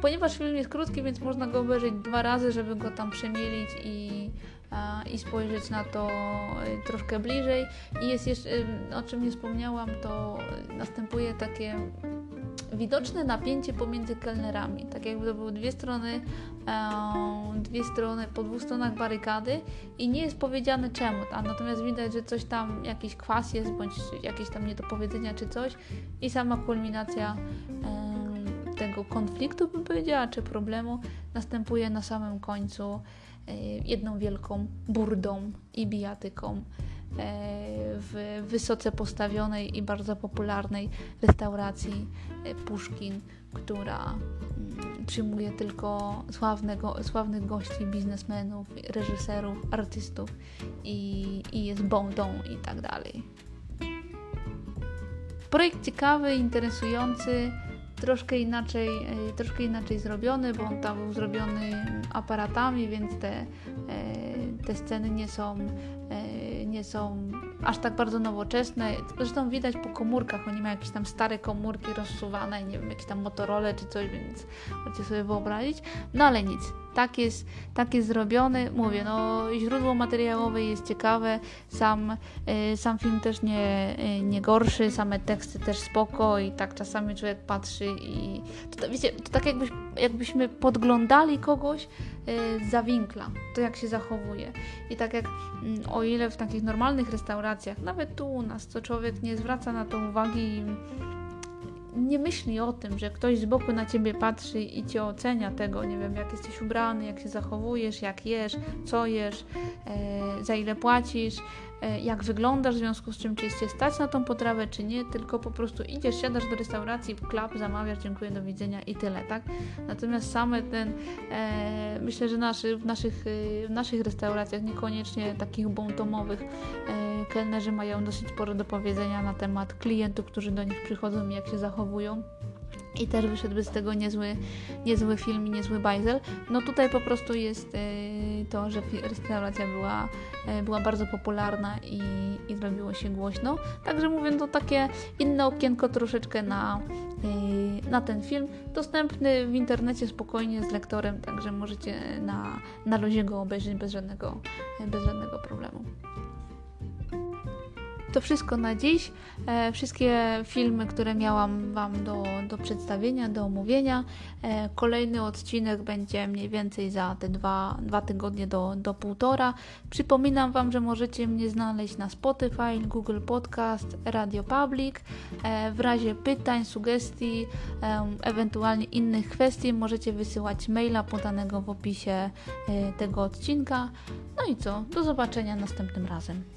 Ponieważ film jest krótki, więc można go obejrzeć dwa razy, żeby go tam przemielić i, i spojrzeć na to y, troszkę bliżej. I jest jeszcze, y, o czym nie wspomniałam, to następuje takie widoczne napięcie pomiędzy kelnerami. Tak jakby to były dwie strony, e, dwie strony, po dwóch stronach barykady i nie jest powiedziane czemu, a natomiast widać, że coś tam, jakiś kwas jest, bądź jakieś tam niedopowiedzenia czy coś i sama kulminacja e, tego konfliktu, bym powiedziała, czy problemu następuje na samym końcu e, jedną wielką burdą i bijatyką. E, w wysoce postawionej i bardzo popularnej restauracji e, Puszkin, która mm, przyjmuje tylko sławnego, sławnych gości, biznesmenów, reżyserów, artystów i, i jest bondą i tak dalej. Projekt ciekawy, interesujący, troszkę inaczej, e, troszkę inaczej zrobiony, bo on tam był zrobiony aparatami, więc te, te sceny nie są nie są aż tak bardzo nowoczesne. Zresztą widać po komórkach, oni mają jakieś tam stare komórki rozsuwane, nie wiem, jakieś tam Motorola czy coś, więc możecie sobie wyobrazić. No ale nic, tak jest, tak jest zrobione. Mówię, no źródło materiałowe jest ciekawe, sam, y, sam film też nie, y, nie gorszy, same teksty też spoko i tak czasami człowiek patrzy i to, wiecie, to tak jakbyś, jakbyśmy podglądali kogoś y, za winkla, to jak się zachowuje. I tak jak mm, o ile w takich normalnych restauracjach, nawet tu u nas, to człowiek nie zwraca na to uwagi nie myśli o tym, że ktoś z boku na ciebie patrzy i cię ocenia tego, nie wiem, jak jesteś ubrany, jak się zachowujesz, jak jesz, co jesz, e, za ile płacisz, jak wyglądasz, w związku z czym, czy stać na tą potrawę, czy nie, tylko po prostu idziesz, siadasz do restauracji, klap, zamawiasz, dziękuję, do widzenia i tyle, tak? Natomiast same ten, e, myślę, że naszy, w, naszych, e, w naszych restauracjach, niekoniecznie takich bontomowych, e, kelnerzy mają dosyć sporo do powiedzenia na temat klientów, którzy do nich przychodzą i jak się zachowują. I też wyszedłby z tego niezły, niezły film i niezły bajzel. No tutaj po prostu jest y, to, że restauracja była, y, była bardzo popularna i, i zrobiło się głośno. Także mówię, to takie inne okienko troszeczkę na, y, na ten film. Dostępny w internecie spokojnie z lektorem, także możecie na, na luzie go obejrzeć bez żadnego, bez żadnego problemu. To wszystko na dziś. E, wszystkie filmy, które miałam Wam do, do przedstawienia, do omówienia. E, kolejny odcinek będzie mniej więcej za te dwa, dwa tygodnie do, do półtora. Przypominam Wam, że możecie mnie znaleźć na Spotify, Google Podcast, Radio Public. E, w razie pytań, sugestii, ewentualnie innych kwestii możecie wysyłać maila podanego w opisie tego odcinka. No i co? Do zobaczenia następnym razem.